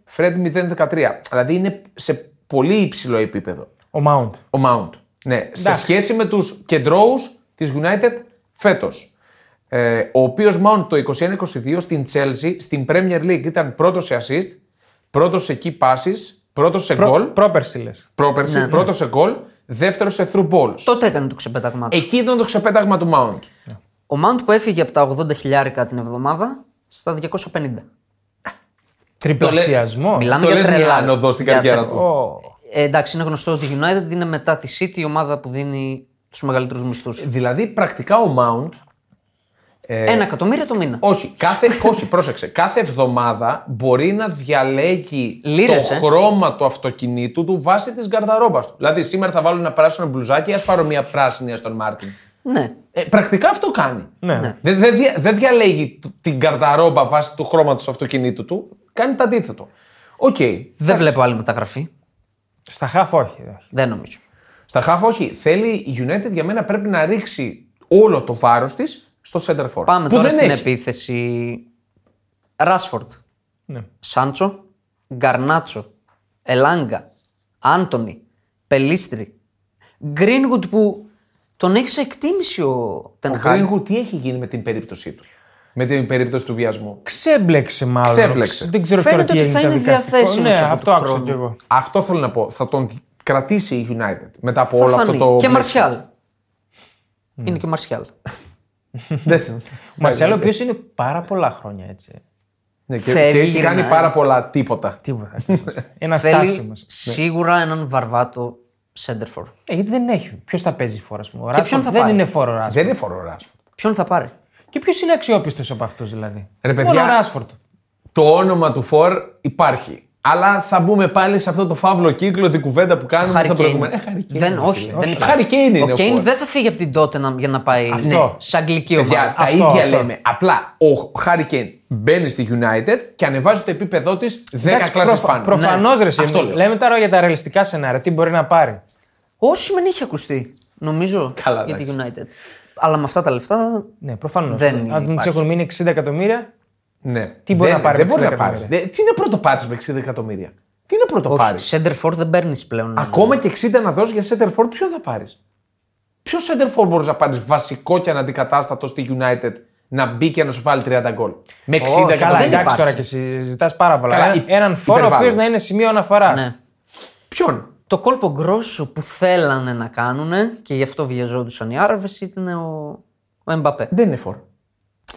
Φρέντ 0,13. Δηλαδή είναι σε πολύ υψηλό επίπεδο Ο Mount. ο Mount. Ναι, σε Εντάξει. σχέση με τους κεντρώους της United φέτος. Ε, ο οποίος Mount το 21-22 στην Chelsea, στην Premier League ήταν πρώτος σε assist, πρώτος σε key passes, πρώτος σε Προ... goal, Πρόπερση λες. πρόπερση, Ναι, ναι. πρώτος σε goal, δεύτερο σε through balls. Τότε έκανε το ξεπέταγμα του. Εκεί ήταν το ξεπέταγμα του Mount. Ο Mount που έφυγε από τα 80 χιλιάρικα την εβδομάδα στα 250. Τριπλασιασμό. Μιλάμε το για λες τρελά. μια άνοδο στην για καριέρα τε- του. Ω, Ε, εντάξει, είναι γνωστό ότι η United είναι μετά τη City η ομάδα που δίνει τους μεγαλύτερους μισθούς. Δηλαδή, πρακτικά ο Mount. Ε, Ένα εκατομμύριο το μήνα. Όχι, κάθε, όχι, πρόσεξε. Κάθε εβδομάδα μπορεί να διαλέγει Λίρες, το ε. χρώμα του αυτοκινήτου του βάσει της γκαρδαρόμπας του. Δηλαδή, σήμερα θα βάλω ένα πράσινο μπλουζάκι, ας πάρω μια πράσινη στον Μάρτιν. Ναι. Ε, πρακτικά αυτό κάνει. ναι. Ναι. Δεν δεν δια- δεν διαλέγει τ- την γκαρνταρόμπα βάσει του χρώματος του αυτοκινήτου του. Κάνει το αντίθετο. Οκ. Δεν βλέπω άλλη μεταγραφή. Στα χαφ όχι. όχι. Δεν νομίζω. Στα χάφ, όχι. Θέλει η United για μένα πρέπει να ρίξει όλο το βάρος της στο center forward. Πάμε που τώρα δεν στην έχει. επίθεση. Ράσφορντ. Ναι. Σάντσο. Γκαρνάτσο. Ελάγκα. Άντωνη. Πελίστρη. Γκρίνγουτ που τον έχει σε εκτίμηση ο Ο Τενχάγ. Greenwood τι έχει γίνει με την περίπτωσή του; Με την περίπτωση του βιασμού. Ξέμπλεξε μάλλον. Ξέμπλεξε. Δεν ξέρω Φαίνεται τώρα τι ότι θα έγινε είναι τα δικαστικό. διαθέσιμος Ναι, από αυτό του άκουσα χρόνου. κι εγώ. Αυτό θέλω να πω. Θα τον κρατήσει η United μετά από Θα όλο φανεί. αυτό το. Και πλαίσιο. Μαρσιάλ. Είναι και Μαρσιάλ. Δεν- Ο Μαρσιάλο, ο οποίος είναι πάρα πολλά χρόνια έτσι. Ναι, και, Φεύγει, και έχει κάνει ε. γυρνάει. πάρα πολλά τίποτα. Τίποτα. ακριβώς. Ένας Θέλει στάσιμο. σίγουρα έναν βαρβάτο σέντερφορ. Ε, γιατί δεν έχει. Ποιος θα παίζει φόρο, ας πούμε. Ο Και ποιον Rashford; θα δεν πάρει; είναι φόρο Ράσφορντ. Δεν είναι φορορά. Ποιον θα πάρει; Και ποιος είναι αξιόπιστος από αυτούς δηλαδή; Ρε, παιδιά, Μόνο ο Ράσφορντ. Το όνομα του Φορ υπάρχει. Αλλά θα μπούμε πάλι σε αυτό το φαύλο κύκλο, την κουβέντα που κάνουμε Χάρη στα Κέιν. προηγούμενα. Ε, Harry Kane, Δεν, ρε όχι, φίλε. δεν Ο υπάρχει. Harry Kane είναι Ο ο Κέιν Φορ. δεν θα φύγει από την Tottenham για να πάει Αυτό. σε αγγλική Παιδιά, ομάδα. τα Αυτό, ίδια αυτό. λέμε. Απλά ο Χάρη Κέιν μπαίνει στη United και ανεβάζει το επίπεδό της 10 κλάσει πάνω. Προφανώς Ναι. ρε. Αυτό εσύ, λέω. Λέμε τώρα για τα ρεαλιστικά σενάρια. Τι μπορεί να πάρει. Όσοι μεν είχε ακουστεί, νομίζω, Καλά, για τη εντάξει. United. Αλλά με αυτά τα λεφτά Ναι, προφανώς. Δεν Αν τους υπάρχει. έχουν μείνει 60 εκατομμύρια, Ναι. Τι μπορεί δεν, να πάρει Δεν με μπορεί 60 να πάρει. εκατομμύρια; Τι είναι πρώτο πάρει με 60 εκατομμύρια; Τι είναι πρώτο πάρει. όχι, center for δεν παίρνεις πλέον. Ακόμα και 60 να δώσεις για center for, ποιον θα πάρεις; Ποιο center for μπορείς να πάρεις βασικό και αναντικατάστατο στη United να μπει και να σου βάλει 30 γκολ; Με 60 Όχι, καλά, εκατομμύρια. δεν εντάξει υπάρχει. τώρα και συζητάς πάρα πολλά. Καλά, Ένα- υ- έναν φόρο ο υπερβάλλω. οποίος να είναι σημείο αναφοράς. Ναι. Ποιον; Το κόλπο γκρόσο που θέλανε να κάνουν και γι' αυτό βιαζόντουσαν οι Άραβες ήταν ο, ο Εμπαπέ. Δεν είναι for.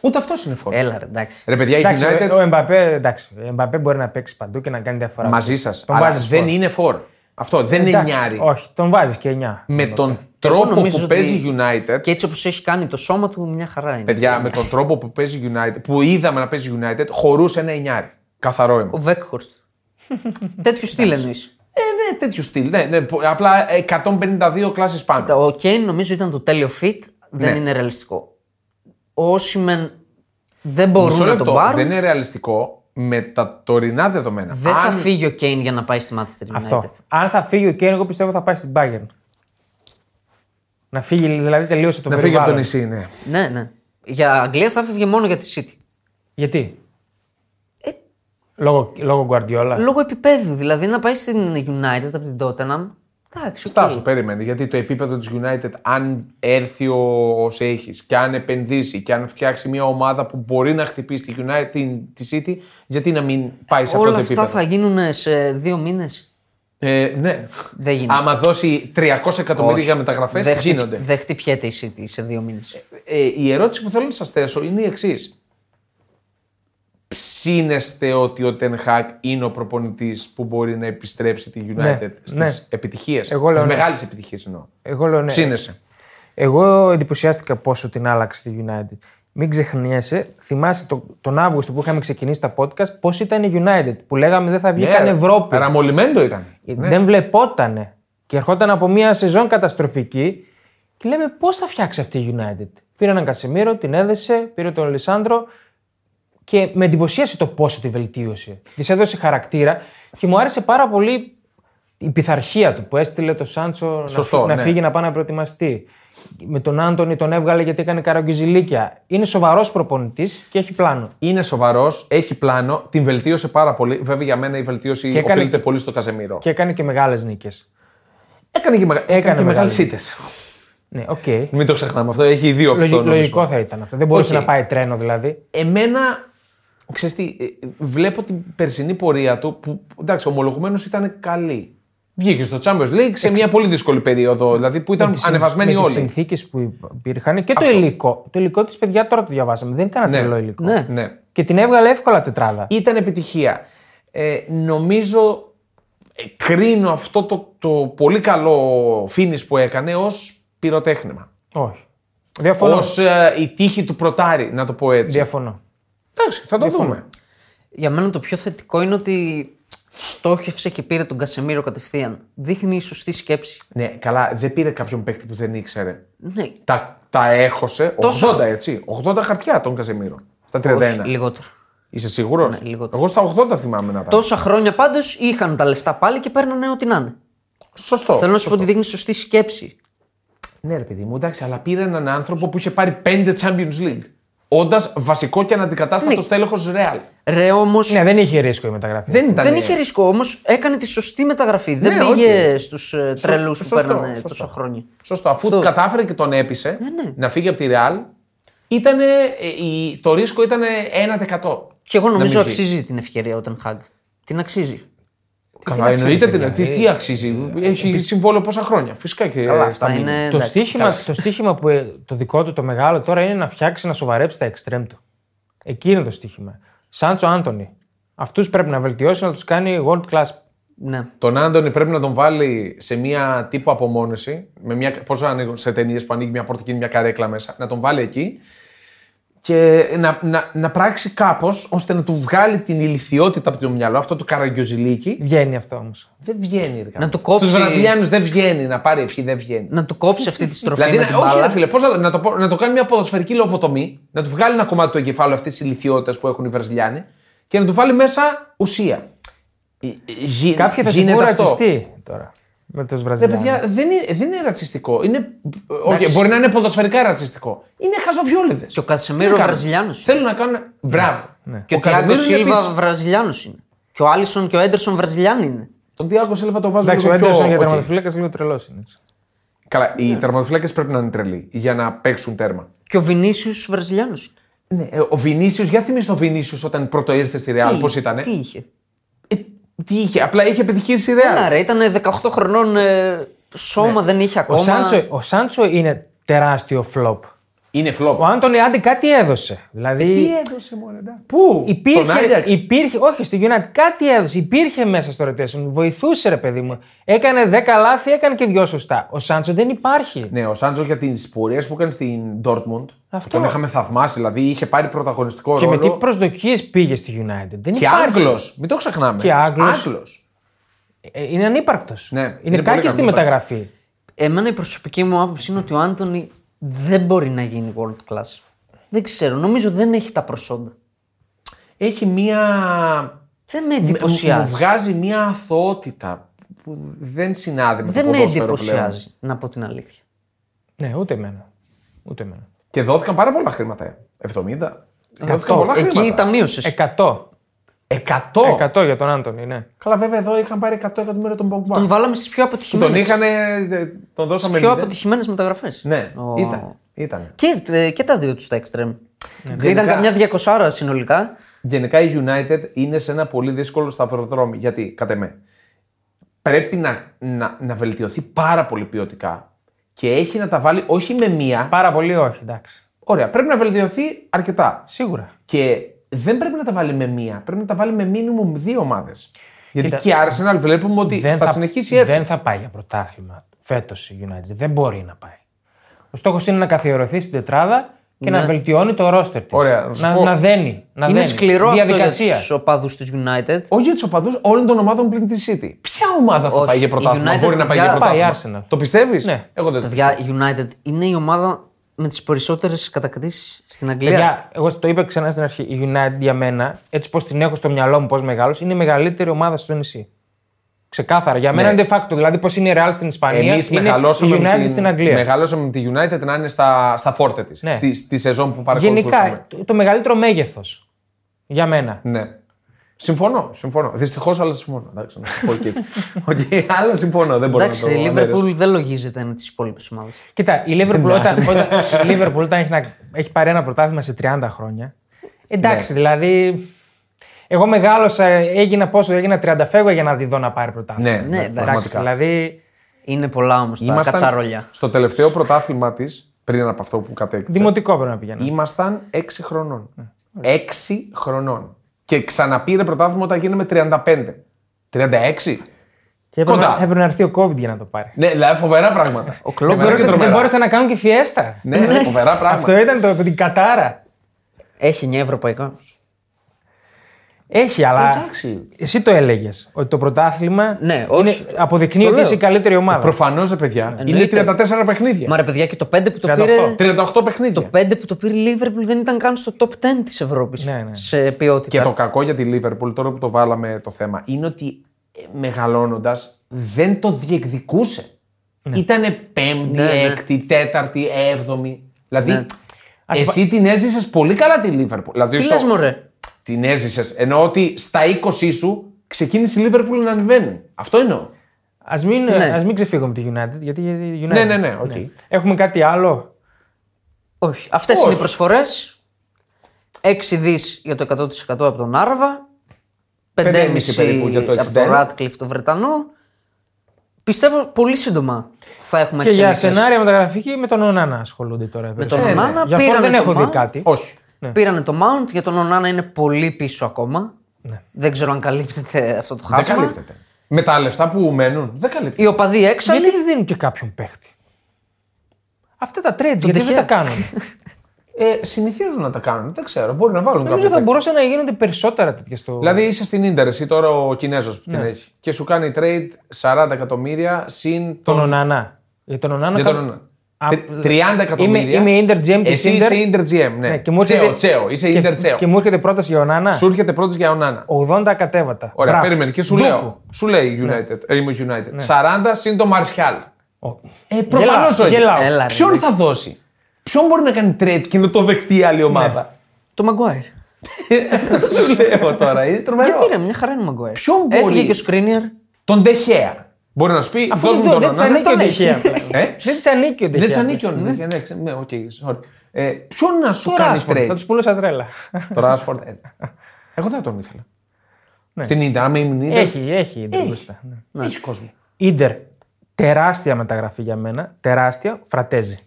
Ούτε αυτός είναι for. Έλα ρε, εντάξει. Ρε παιδιά, η Εντάξει, United ο Εμπαπέ, εντάξει, ο Εμπαπέ μπορεί να παίξει παντού και να κάνει διαφορά. μαζί σας. Τον Αλλά βάζεις δεν for. είναι for. Αυτό δεν είναι Εντάξει, νιάρι. Όχι, τον βάζεις και 9. Με τον τρόπο νομίζω που ότι- παίζει United. Και έτσι όπως έχει κάνει το σώμα του, μια χαρά είναι. Παιδιά, με τον τρόπο που παίζει United, που είδαμε να παίζει United, χωρούσε ένα εννιάρι. Καθαρό Ο αίμα. Βέκχορστ. Τέτοιου στυλ εννοείς. Ε, ναι, τέτοιο στυλ. Ναι, ναι, πο- απλά 152 κλάσεις πάνω. Ο Κέιν νομίζω ήταν το τέλειο fit. Δεν Ναι. είναι ρεαλιστικό. Όσοι μεν δεν μπορούν Μισό να λεπτό, τον πάρουν, δεν είναι ρεαλιστικό με τα τωρινά δεδομένα. δεν θα Αν- φύγει ο Κέιν για να πάει στη Manchester United. Αυτό. Αν θα φύγει ο Κέιν, εγώ πιστεύω θα πάει στην Bayern. Να φύγει, δηλαδή τελείωσε το Να φύγει από το περιβάλλον. νησί, ναι. Ναι, ναι. Για Αγγλία θα φύγει μόνο για τη City. Γιατί; Ε, Λόγω, λόγω Guardiola. Λόγω επίπεδου. Δηλαδή να πάει στην United από την Tottenham. Εντάξει, οκ. Στάσου, περίμενε. Γιατί το επίπεδο της United, αν έρθει ο, ο Σεΐχης και αν επενδύσει και αν φτιάξει μια ομάδα που μπορεί να χτυπήσει τη United, την, τη City, γιατί να μην πάει σε αυτό Όλα το αυτά επίπεδο; θα γίνουν σε δύο μήνες; Ε, ναι. Δεν γίνεται. Άμα δώσει 300 εκατομμύρια για μεταγραφές, δεν, χτυ- γίνονται. δεν χτυπιέται η City σε δύο μήνες. Ε, η ερώτηση που θέλω να σας θέσω είναι η εξής. Ψήνεστε ότι ο Ten Hag είναι ο προπονητής που μπορεί να επιστρέψει τη United Ναι, στις ναι. επιτυχίες; Εγώ Στις λέω ναι. μεγάλες επιτυχίες εννοώ. Εγώ λέω ναι. Ψήνεσαι. Εγώ εντυπωσιάστηκα πόσο την άλλαξε τη United. Μην ξεχνιέσαι, θυμάσαι το, τον Αύγουστο που είχαμε ξεκινήσει τα podcast, πώς ήταν η United που λέγαμε δεν θα βγει καν Ευρώπη. Ε, Ραμολιμέντο ήταν. Δεν βλεπότανε. Και ερχόταν από μια σεζόν καταστροφική και λέμε πώς θα φτιάξει αυτή η United. Πήρε έναν Κασεμίρο, την έδεσε, πήρε τον Λισάνδρο και με εντυπωσίασε το πόσο τη βελτίωσε. Της έδωσε χαρακτήρα και μου άρεσε πάρα πολύ η πειθαρχία του που έστειλε το Σάντσο να, Σωστό, φύ- να ναι. φύγει να πάει να προετοιμαστεί. Με τον Άντονι τον έβγαλε γιατί έκανε καραγκιουζιλίκια. Είναι σοβαρός προπονητής και έχει πλάνο. Είναι σοβαρός, έχει πλάνο, την βελτίωσε πάρα πολύ. Βέβαια για μένα η βελτίωση Και έκανε οφείλεται και- πολύ στο Καζεμίρο. Και έκανε και μεγάλες νίκες. Έκανε και, μεγα... έκανε και μεγάλη μεγάλες νίκη. ήττες. Ναι, οκ. Μην το ξεχνάμε αυτό. Έχει δύο Λογι- αυτό. λογικό θα ήταν αυτό. Δεν μπορούσε Οκ. να πάει τρένο δηλαδή. Εμένα, ξέρεις τι, ε, βλέπω την περσινή πορεία του που εντάξει, ομολογουμένως ήταν καλή. Βγήκε στο Champions League σε μια πολύ δύσκολη περίοδο, δηλαδή που ήταν Με τις συν- ανεβασμένοι με όλοι. Τι συνθήκες που υπήρχαν και το υλικό. Το υλικό της παιδιά τώρα το διαβάσαμε. Δεν ήταν Ναι. τρελό υλικό. Ναι. Ναι. Και την έβγαλε εύκολα τετράδα. Ήταν επιτυχία. Ε, νομίζω, ε, κρίνω αυτό το, το πολύ καλό finish που έκανε ως πυροτέχνημα. Όχι. Διαφωνώ. Ως ε, η τύχη του πρωτάρι, να το πω έτσι. Διαφωνώ. Εντάξει, θα το δούμε. Για μένα το πιο θετικό είναι ότι στόχευσε και πήρε τον Κασεμίρο κατευθείαν. Δείχνει η σωστή σκέψη. Ναι, καλά, δεν πήρε κάποιον παίκτη που δεν ήξερε. Ναι, Τα, τα έχωσε 80 Τόσο- έτσι. 80 χαρτιά τον Καζεμίρο. Στα 31. όχι, λιγότερο. Είσαι σίγουρος; Ναι, λιγότερο. Εγώ στα 80 θυμάμαι να ήταν. Τόσα χρόνια πάντως είχαν τα λεφτά πάλι και παίρνανε ό,τι να είναι. Σωστό. Θέλω να σου πω σωστό. ότι δείχνει σωστή σκέψη. Ναι, ρε παιδί μου, εντάξει, αλλά πήρε έναν άνθρωπο που είχε πάρει 5 Champions League. Όντας βασικός και αναντικατάστατο Ναι. στέλεχος Real. Ρε όμως. Ναι, δεν είχε ρίσκο η μεταγραφή. Δεν ήταν. Δεν είχε ρίσκο όμως, έκανε τη σωστή μεταγραφή. δεν Ναι, πήγε οκ. στους τρελούς που σωστό, παίρνανε σωστό. τόσα χρόνια. Σωστό. Αφού Αυτό. κατάφερε και τον έπεισε ναι. να φύγει από τη Real, ήτανε, ε, η- το ρίσκο ήταν 1%. Και εγώ νομίζω Να μην βγει. αξίζει την ευκαιρία ο Ten Hag. Την αξίζει. Καλά, αξίζει, εννοείται παιδιά, την. Τι, ε, τι αξίζει. Έχει συμβόλαιο πόσα χρόνια. Φυσικά και. Καλά, θα αυτά μείνει. είναι. Το εντάξει. στίχημα, το στίχημα που ε, το δικό του το μεγάλο τώρα είναι να φτιάξει να σοβαρέψει τα εξτρέμ του. Εκεί είναι το στίχημα. Σάντσο Άντωνη. Αυτούς πρέπει να βελτιώσει να τους κάνει world class. Ναι. Τον Άντωνη πρέπει να τον βάλει σε μια τύπου απομόνωση. Με μια, πώς ανοίγουν σε ταινίες που ανοίγει μια πόρτα και είναι μια καρέκλα μέσα. Να τον βάλει εκεί και να, να, να πράξει κάπως ώστε να του βγάλει την ηλικιότητα από το μυαλό, αυτό το καραγκιόζηλίκι. Βγαίνει αυτό όμως. Δεν βγαίνει. Ρε, Να του κόψει- Στους Βραζιλιάνους δεν βγαίνει να πάρει ευχή, δεν βγαίνει. Να του κόψει αυτή τη στροφή Δηλαδή, με να- την όχι, ρε μπάλα. φίλε, πώς να, να, το, πω- να το κάνει μια ποδοσφαιρική λογοτομή, να του βγάλει ένα κομμάτι του εγκεφάλου αυτής της ηλικιότητας που έχουν οι Βραζιλιάνοι και να του βάλει μέσα ουσία. Ε, ε, γι- Κάποιοι θα γίνεται την αυτό. ρατσιστεί τώρα. Με του Ρε Βραζιλιάνου. παιδιά, δεν είναι, δεν είναι ρατσιστικό. Είναι, okay, Εντάξει. μπορεί να είναι ποδοσφαιρικά ρατσιστικό. Είναι χαζοβιόλιδες. Και ο Κασεμίρο Βραζιλιάνος. Θέλουν να κάνουν. Μπράβο. Και ο Τιάγκο Καζεμίρο είναι Σίλβα επίσης- Βραζιλιάνος είναι. Και ο Άλισον και ο Έντερσον Βραζιλιάνοι είναι. Τον Τιάγκο Σίλβα το βάζω Εντάξει, ο λίγο πιο. Έντερσον για οκ. τερματοφύλακα λίγο τρελός είναι. έτσι. Καλά, οι τερματοφύλακες πρέπει να είναι τρελοί για να παίξουν τέρμα. Και ο Βινίσιου Βραζιλιάνος είναι. Ναι, ε, ο Βινίσιο, για θυμίσει τον Βινίσιος όταν πρώτο ήρθε στη Real, πώς ήταν. Τι είχε; Ε, τι είχε, απλά είχε επιτυχίε στη Real. Ένα ρε, ήταν 18 χρονών ε, σώμα, δεν είχε Ο ακόμα. Σάντσο, ο Σάντσο είναι τεράστιο flop. Είναι flop. Ο Άντωνη άντε κάτι έδωσε. Δηλαδή. Τι έδωσε μόνο, εντάξει. Πού, Υπήρχε, στον Άγιαξ. υπήρχε, όχι στη United, κάτι έδωσε. Υπήρχε μέσα στο rotation. Βοηθούσε ρε παιδί μου. Έκανε 10 λάθη, έκανε και δυο σωστά. Ο Σάντσο δεν υπάρχει. Ναι, ο Σάντζο για τις πορείες που έκανε στην Dortmund. Αυτό. Τον είχαμε θαυμάσει, δηλαδή είχε πάρει πρωταγωνιστικό Και ρόλο. με τι προσδοκίες πήγε στη United. Δεν Και υπάρχει. Άγγλος. Μην το ξεχνάμε. Και Άγγλος. Άγγλος. Ε, Είναι ανύπαρκτος. Ναι, είναι είναι κάκι πολύ στη καλός. μεταγραφή. Εμένα η προσωπική μου άποψη είναι ότι ο Άντωνη δεν μπορεί να γίνει world class. Δεν ξέρω, νομίζω δεν έχει τα προσόντα. Έχει μία. Δεν με Μου μου εντυπωσιάζει. βγάζει μία αθωότητα που δεν συνάδει με Δεν το με ποδόσφαιρο εντυπωσιάζει, πλέον. να πω την αλήθεια. Ναι, ούτε εμένα. Ούτε εμένα. Και δόθηκαν πάρα πολλά χρήματα. ε. 70. Δόθηκαν πολλά Εκεί χρήματα. τα μείωσες. 100. 100. 100 για τον Άντωνη, ναι. Καλά, βέβαια εδώ είχαν πάρει 100 εκατομμύρια τον Πογμπά. Τον βάλαμε στις πιο Τον αποτυχημένε. είχαν. Τον δώσαμε πιο μηδέν. αποτυχημένες μεταγραφές. Ναι, ήταν. ήταν. Και, ε, και τα δύο τους τα extreme. Ήταν Γενικά- καμιά διακοσάρα συνολικά. Γενικά η United είναι σε ένα πολύ δύσκολο σταυροδρόμι. Γιατί, κατά με, πρέπει να, να, να βελτιωθεί πάρα πολύ ποιοτικά και έχει να τα βάλει όχι με μία. Πάρα πολύ όχι, εντάξει. Ωραία, πρέπει να βελτιωθεί αρκετά. Σίγουρα. Και δεν πρέπει να τα βάλει με μία. Πρέπει να τα βάλει με minimum δύο ομάδες. Γιατί Κοίτα, και η Arsenal βλέπουμε ότι θα, συνεχίσει έτσι. Δεν θα πάει για πρωτάθλημα φέτος η United. Δεν μπορεί να πάει. Ο στόχος είναι να καθιερωθεί στην τετράδα και να βελτιώνει το ρόστερ της. Ωραία, να σου να, πω. να δένει. Να Είναι δένει. σκληρό αυτό για Διαδικασία. του οπαδούς του United. Όχι για τους οπαδούς όλων των ομάδων πλην της City. Ποια ομάδα θα Όχι. πάει για Η πρωτάθλημα, United, μπορεί να πάει παιδιά, για πάει η πρωτάθλημα. Arsenal. Το πιστεύεις; Ναι. Εγώ δεν το Παιδιά, η United είναι η ομάδα με τις περισσότερες κατακτήσει στην Αγγλία. Παιδιά, εγώ το είπα ξανά στην αρχή. Η United για μένα, έτσι πώ την έχω στο μυαλό μου, πώ μεγάλος, είναι η μεγαλύτερη ομάδα στο νησί. Ξεκάθαρα. Για μένα Ναι. είναι de facto. Δηλαδή, πώ είναι η Real στην Ισπανία, Εμείς είναι μεγαλώσαμε, η United με την, στην Αγγλία. μεγαλώσαμε με τη United να είναι στα, στα φόρτε της. Ναι. Στη, στη σεζόν που παρακολουθούσαμε. Γενικά, το, το μεγαλύτερο μέγεθος. Για μένα. Ναι. Συμφωνώ, συμφωνώ. Δυστυχώς, αλλά συμφωνώ. Εντάξει, να το πω και έτσι. Οκ, αλλά συμφωνώ. Δεν μπορώ Εντάξει, να το η ανέρεσω. Liverpool δεν λογίζεται με τις υπόλοιπες ομάδες. Κοίτα, η Liverpool όταν, όταν, η Liverpool όταν έχει, να- έχει πάρει ένα πρωτάθλημα σε 30 χρόνια. Εντάξει, Ναι. δηλαδή. Εγώ μεγάλωσα, έγινα πόσο, έγινα 30 φεύγα για να τη δω να πάρει πρωτάθλημα. Ναι, Ναι, ναι, εντάξει. Εντάξει, πραγματικά. δηλαδή. Είναι πολλά όμως τα Ήμασταν κατσαρόλια. Στο τελευταίο πρωτάθλημα της, πριν από αυτό που κατέκτησε. Δημοτικό πρέπει να πηγαίνω. Ήμασταν 6 χρονών. 6 χρονών. Και ξαναπήρε πρωτάθλημα όταν γίναμε 35. 36. Και έπρεπε, Κοντά. να- έπρεπε να έρθει ο COVID για να το πάρει. Ναι, δηλαδή φοβερά πράγματα. Ο Klopp Εμένα και Μπόρεσε- δεν τρομερά. μπόρεσαν να κάνουν και φιέστα. Ναι, ναι, φοβερά πράγματα. Αυτό ήταν το, την κατάρα. Έχει 9 ευρωπαϊκά. Έχει, αλλά. Εντάξει. Εσύ το έλεγες ότι το πρωτάθλημα Ναι, είναι, όχι. αποδεικνύει Το ότι λέω. είσαι η καλύτερη ομάδα. Προφανώς, παιδιά. Εννοείται. Είναι 34 παιχνίδια. Μα ρε παιδιά και το 5 που το 38. πήρε. 38 παιχνίδια. Το 5 που το πήρε η Liverpool δεν ήταν καν στο top 10 της Ευρώπης. Ναι, ναι. Σε ποιότητα. Και το κακό για τη Λίβερπουλ, τώρα που το βάλαμε το θέμα, είναι ότι μεγαλώνοντας δεν το διεκδικούσε. Ήτανε πέμπτη, Ναι, ναι. έκτη, τέταρτη, έβδομη. Δηλαδή, Ναι. εσύ την έζησες πολύ καλά τη Λίβερπουλ. Δηλαδή, Τι στο- λες μωρέ; Την έζησες. Ενώ ότι στα 20 σου ξεκίνησε η Λίβερπουλ να ανεβαίνει. Αυτό εννοώ. Α μην, Ναι. ας μην ξεφύγουμε από τη United. Γιατί η United. Ναι, ναι, ναι, οκ. Έχουμε κάτι άλλο; Όχι. Αυτές Όχι. είναι οι προσφορές. 6 δις για το 100% από τον Άραβα. 5,5 περίπου για το από 61. τον Ράτκλιφ το Βρετανό. Πιστεύω πολύ σύντομα θα έχουμε Και για εξελίξεις. σενάρια μεταγραφικά με τον Ονάνα ασχολούνται τώρα. Με περισσότερο. τον ναι. Ονάνα Γι' αυτό πήρανε δεν το έχω δει Mount. κάτι. Όχι. Πήρανε το Mount για τον Ονάνα είναι πολύ πίσω ακόμα. Ναι. Δεν ξέρω αν καλύπτεται αυτό το Δεν χάσμα. καλύπτεται. Με τα λεφτά που μένουν, δεν καλύπτεται. Οι οπαδοί έξαλλοι. Γιατί δεν δίνουν και κάποιον παίχτη; Αυτά τα trades, γιατί δεν Ντεχέα. τα κάνουν; Ε, συνηθίζουν να τα κάνουν. Δεν ξέρω. Μπορεί να βάλουν Νομίζω κάποιο. θα παίκτη. μπορούσαν να γίνονται περισσότερα τέτοια στο. Δηλαδή είσαι στην Ίντερ, εσύ τώρα ο Κινέζος που Ναι. την έχει. Και σου κάνει trade 40 εκατομμύρια συν τον τον. Ονανά. Για τον Ονάνα. Για κα- τον Ονάνα. Α, Τρι- 30 εκατομμύρια. Είμαι, είμαι Inter GM της Εσύ Inter. είσαι Inter GM, ναι. Ναι, και μου τσέο, έρχεται- τσέο. Είσαι και- Inter τσέο. Και μου έρχεται πρόταση για Ονάνα. Σου έρχεται πρώτος για Ονάνα. 80 κατέβατα. Ωραία, Μπράβο. περίμενε και σου Ντούκου. λέω. Σου λέει United. ε, Είμαι United. Ναι. 40 συν το Μαρσιάλ. Ο- Ε, προφανώς Γελάω, όχι. γελάω. Έλα, ρε, Ποιον ναι. θα δώσει; Ποιον μπορεί να κάνει trade και να το δεχτεί η άλλη ομάδα; Το Μαγκουάιρ. Αυτό σου λέω τώρα. Είναι τρομερό. Γιατί ρε, μια χαρά είναι ο Μαγκουάιρ. Ποιον μπορεί- Έφυγε και ο Σκρίνιερ. Τον Ντεχέα. Μπορεί να σου πει. Αφού δώσ' δεν μου το- τον δεν της Ονάνα. ανήκει ο τον Ντεχέα. έχει. Ε; Δεν της ανήκει ο Δεν Ντεχέα. τη ανήκει ο Ντεχέα. Ναι, ξε- ναι, οκ, sorry. Ε, Ποιον να σου Το κάνει Rashford, trade; Θα τους πουλούσα τρέλα. Το Ράσφορντ. Εγώ δεν τον ήθελα. Στην Ιντερ, άμα ήμουν Ιντερ. έχει, έχει η Inter μπροστά. ναι. Έχει κόσμο. Ιντερ. Τεράστια μεταγραφή για μένα. Τεράστια. Φρατέζι.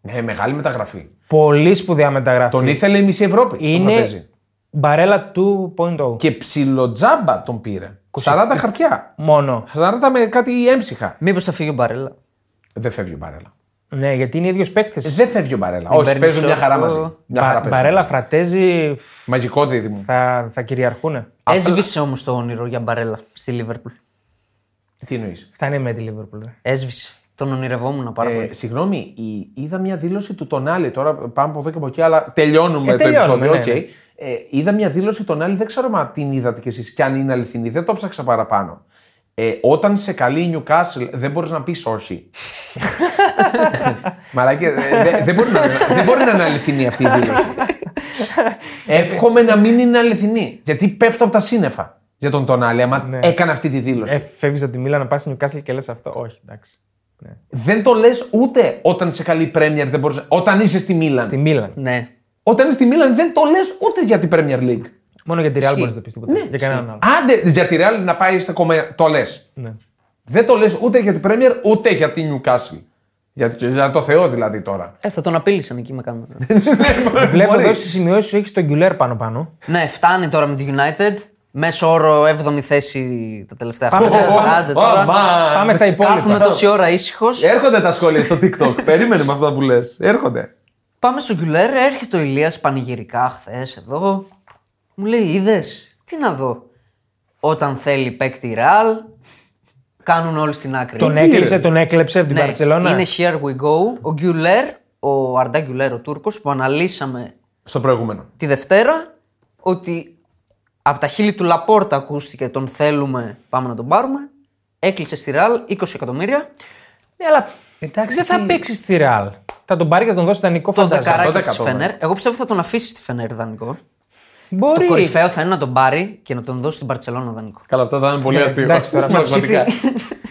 Ναι, μεγάλη μεταγραφή. Πολύ σπουδαία μεταγραφή. Τον ήθελε η μισή Ευρώπη. τον Είναι Φρατέζι. μπαρέλα 2.0. Και ψιλοτζάμπα τον πήρε. 40 χαρτιά. Μόνο. 40 με κάτι έμψυχα. Μήπως θα φύγει ο Μπαρέλα; Δεν φεύγει ο Μπαρέλα. Ναι, γιατί είναι ίδιος παίκτης. Δεν φεύγει ο Μπαρέλα. Μην Όχι, παίρνεις παίζουν μια σοκ. χαρά μαζί. Μια χαρά παίζουν. Μπαρέλα, Φρατέζι Μαγικό δίδυμο. θα, θα κυριαρχούν. Έσβησε όμως το όνειρο για Μπαρέλα στη Λίβερπουλ. Τι εννοείς; Φτάνει με τη Λίβερπουλ. ρε. Έσβησε. Τον ονειρευόμουν πάρα πολύ. Ε, συγγνώμη, η- είδα μια δήλωση του Τονάλη. Τώρα πάμε από εδώ και από εκεί, αλλά τελειώνουμε Ε, το τελειώνουμε, επεισόδιο. ναι, οκ. Ε, είδα μια δήλωση του Τονάλη, δεν ξέρω αν την είδατε κι εσείς και αν είναι αληθινή. Δεν το 'ψαξα παραπάνω. Ε, όταν σε καλεί η Newcastle, δεν μπορείς να πεις όχι. Μαλάκια, ε, δεν- δεν μπορεί, να, δεν μπορεί να είναι αληθινή αυτή η δήλωση. Εύχομαι να μην είναι αληθινή. Γιατί πέφτω από τα σύννεφα για τον Τονάλη, άμα έκανε αυτή τη δήλωση. Ε, φεύγεις από τη Μίλα να πας στην Newcastle και λες αυτό. Όχι, εντάξει. Ναι. Δεν το λες ούτε όταν σε καλεί η Premier, δεν μπορείς... όταν είσαι στη Μίλαν. Στη Μίλαν. Ναι. Όταν είσαι στη Μίλαν δεν το λες ούτε για την Premier League. Μόνο για τη Real Ισχύει. μπορείς να το πεις τίποτα. Ναι, για κανέναν άλλο. Άντε για τη Real να πάει στα κομμάτια. Το λες. Ναι. Δεν το λες ούτε για την Premier ούτε για την Newcastle. Για, για το Θεό δηλαδή τώρα. Ε, θα τον απείλησαν εκεί με κάνουν. Βλέπω Μπορεί. εδώ στις σημειώσεις σου έχει τον Γκουλέρ πάνω-πάνω. ναι, φτάνει τώρα με τη United. Μέσο όρο 7η θέση τα τελευταία Πάμε χρόνια. στα- Άντε τώρα. Πάμε στα υπόλοιπα. Κάθομαι τόση ώρα ήσυχος. Έρχονται τα σχόλια στο TikTok. Περίμενε με αυτά που λες. Έρχονται. Πάμε στο Γκουλέρ, έρχεται ο Ηλίας πανηγυρικά χθες εδώ. Μου λέει, είδες, τι να δω; Όταν θέλει παίκτη ρεάλ, κάνουν όλοι στην άκρη. Τον έκλεισε, τον έκλεψε από την ναι, Παρσελώνα. είναι here we go. Ο Γκουλέρ, ο Αρντά Γκουλέρ, ο Τούρκος, που αναλύσαμε Στο προηγούμενο. τη Δευτέρα, ότι από τα χείλη του Λαπόρτα ακούστηκε τον θέλουμε, πάμε να τον πάρουμε. Έκλεισε στη ρεάλ 20 εκατομμύρια. Ναι, αλλά Εντάξει, δεν θα τι- παίξει στη Ρεάλ. Θα τον πάρει και θα τον δώσει δανεικό Το φαντάζομαι. δεκαράκι το της δεκατό, Φενέρ. ναι. Εγώ πιστεύω θα τον αφήσει στη Φενέρ δανεικό. Μπορεί. Το κορυφαίο θα είναι να τον πάρει και να τον δώσει στην Παρσελόνα δανεικό. Καλά, αυτό θα είναι πολύ Ναι, αστείο. εντάξει, τώρα, Πραγματικά.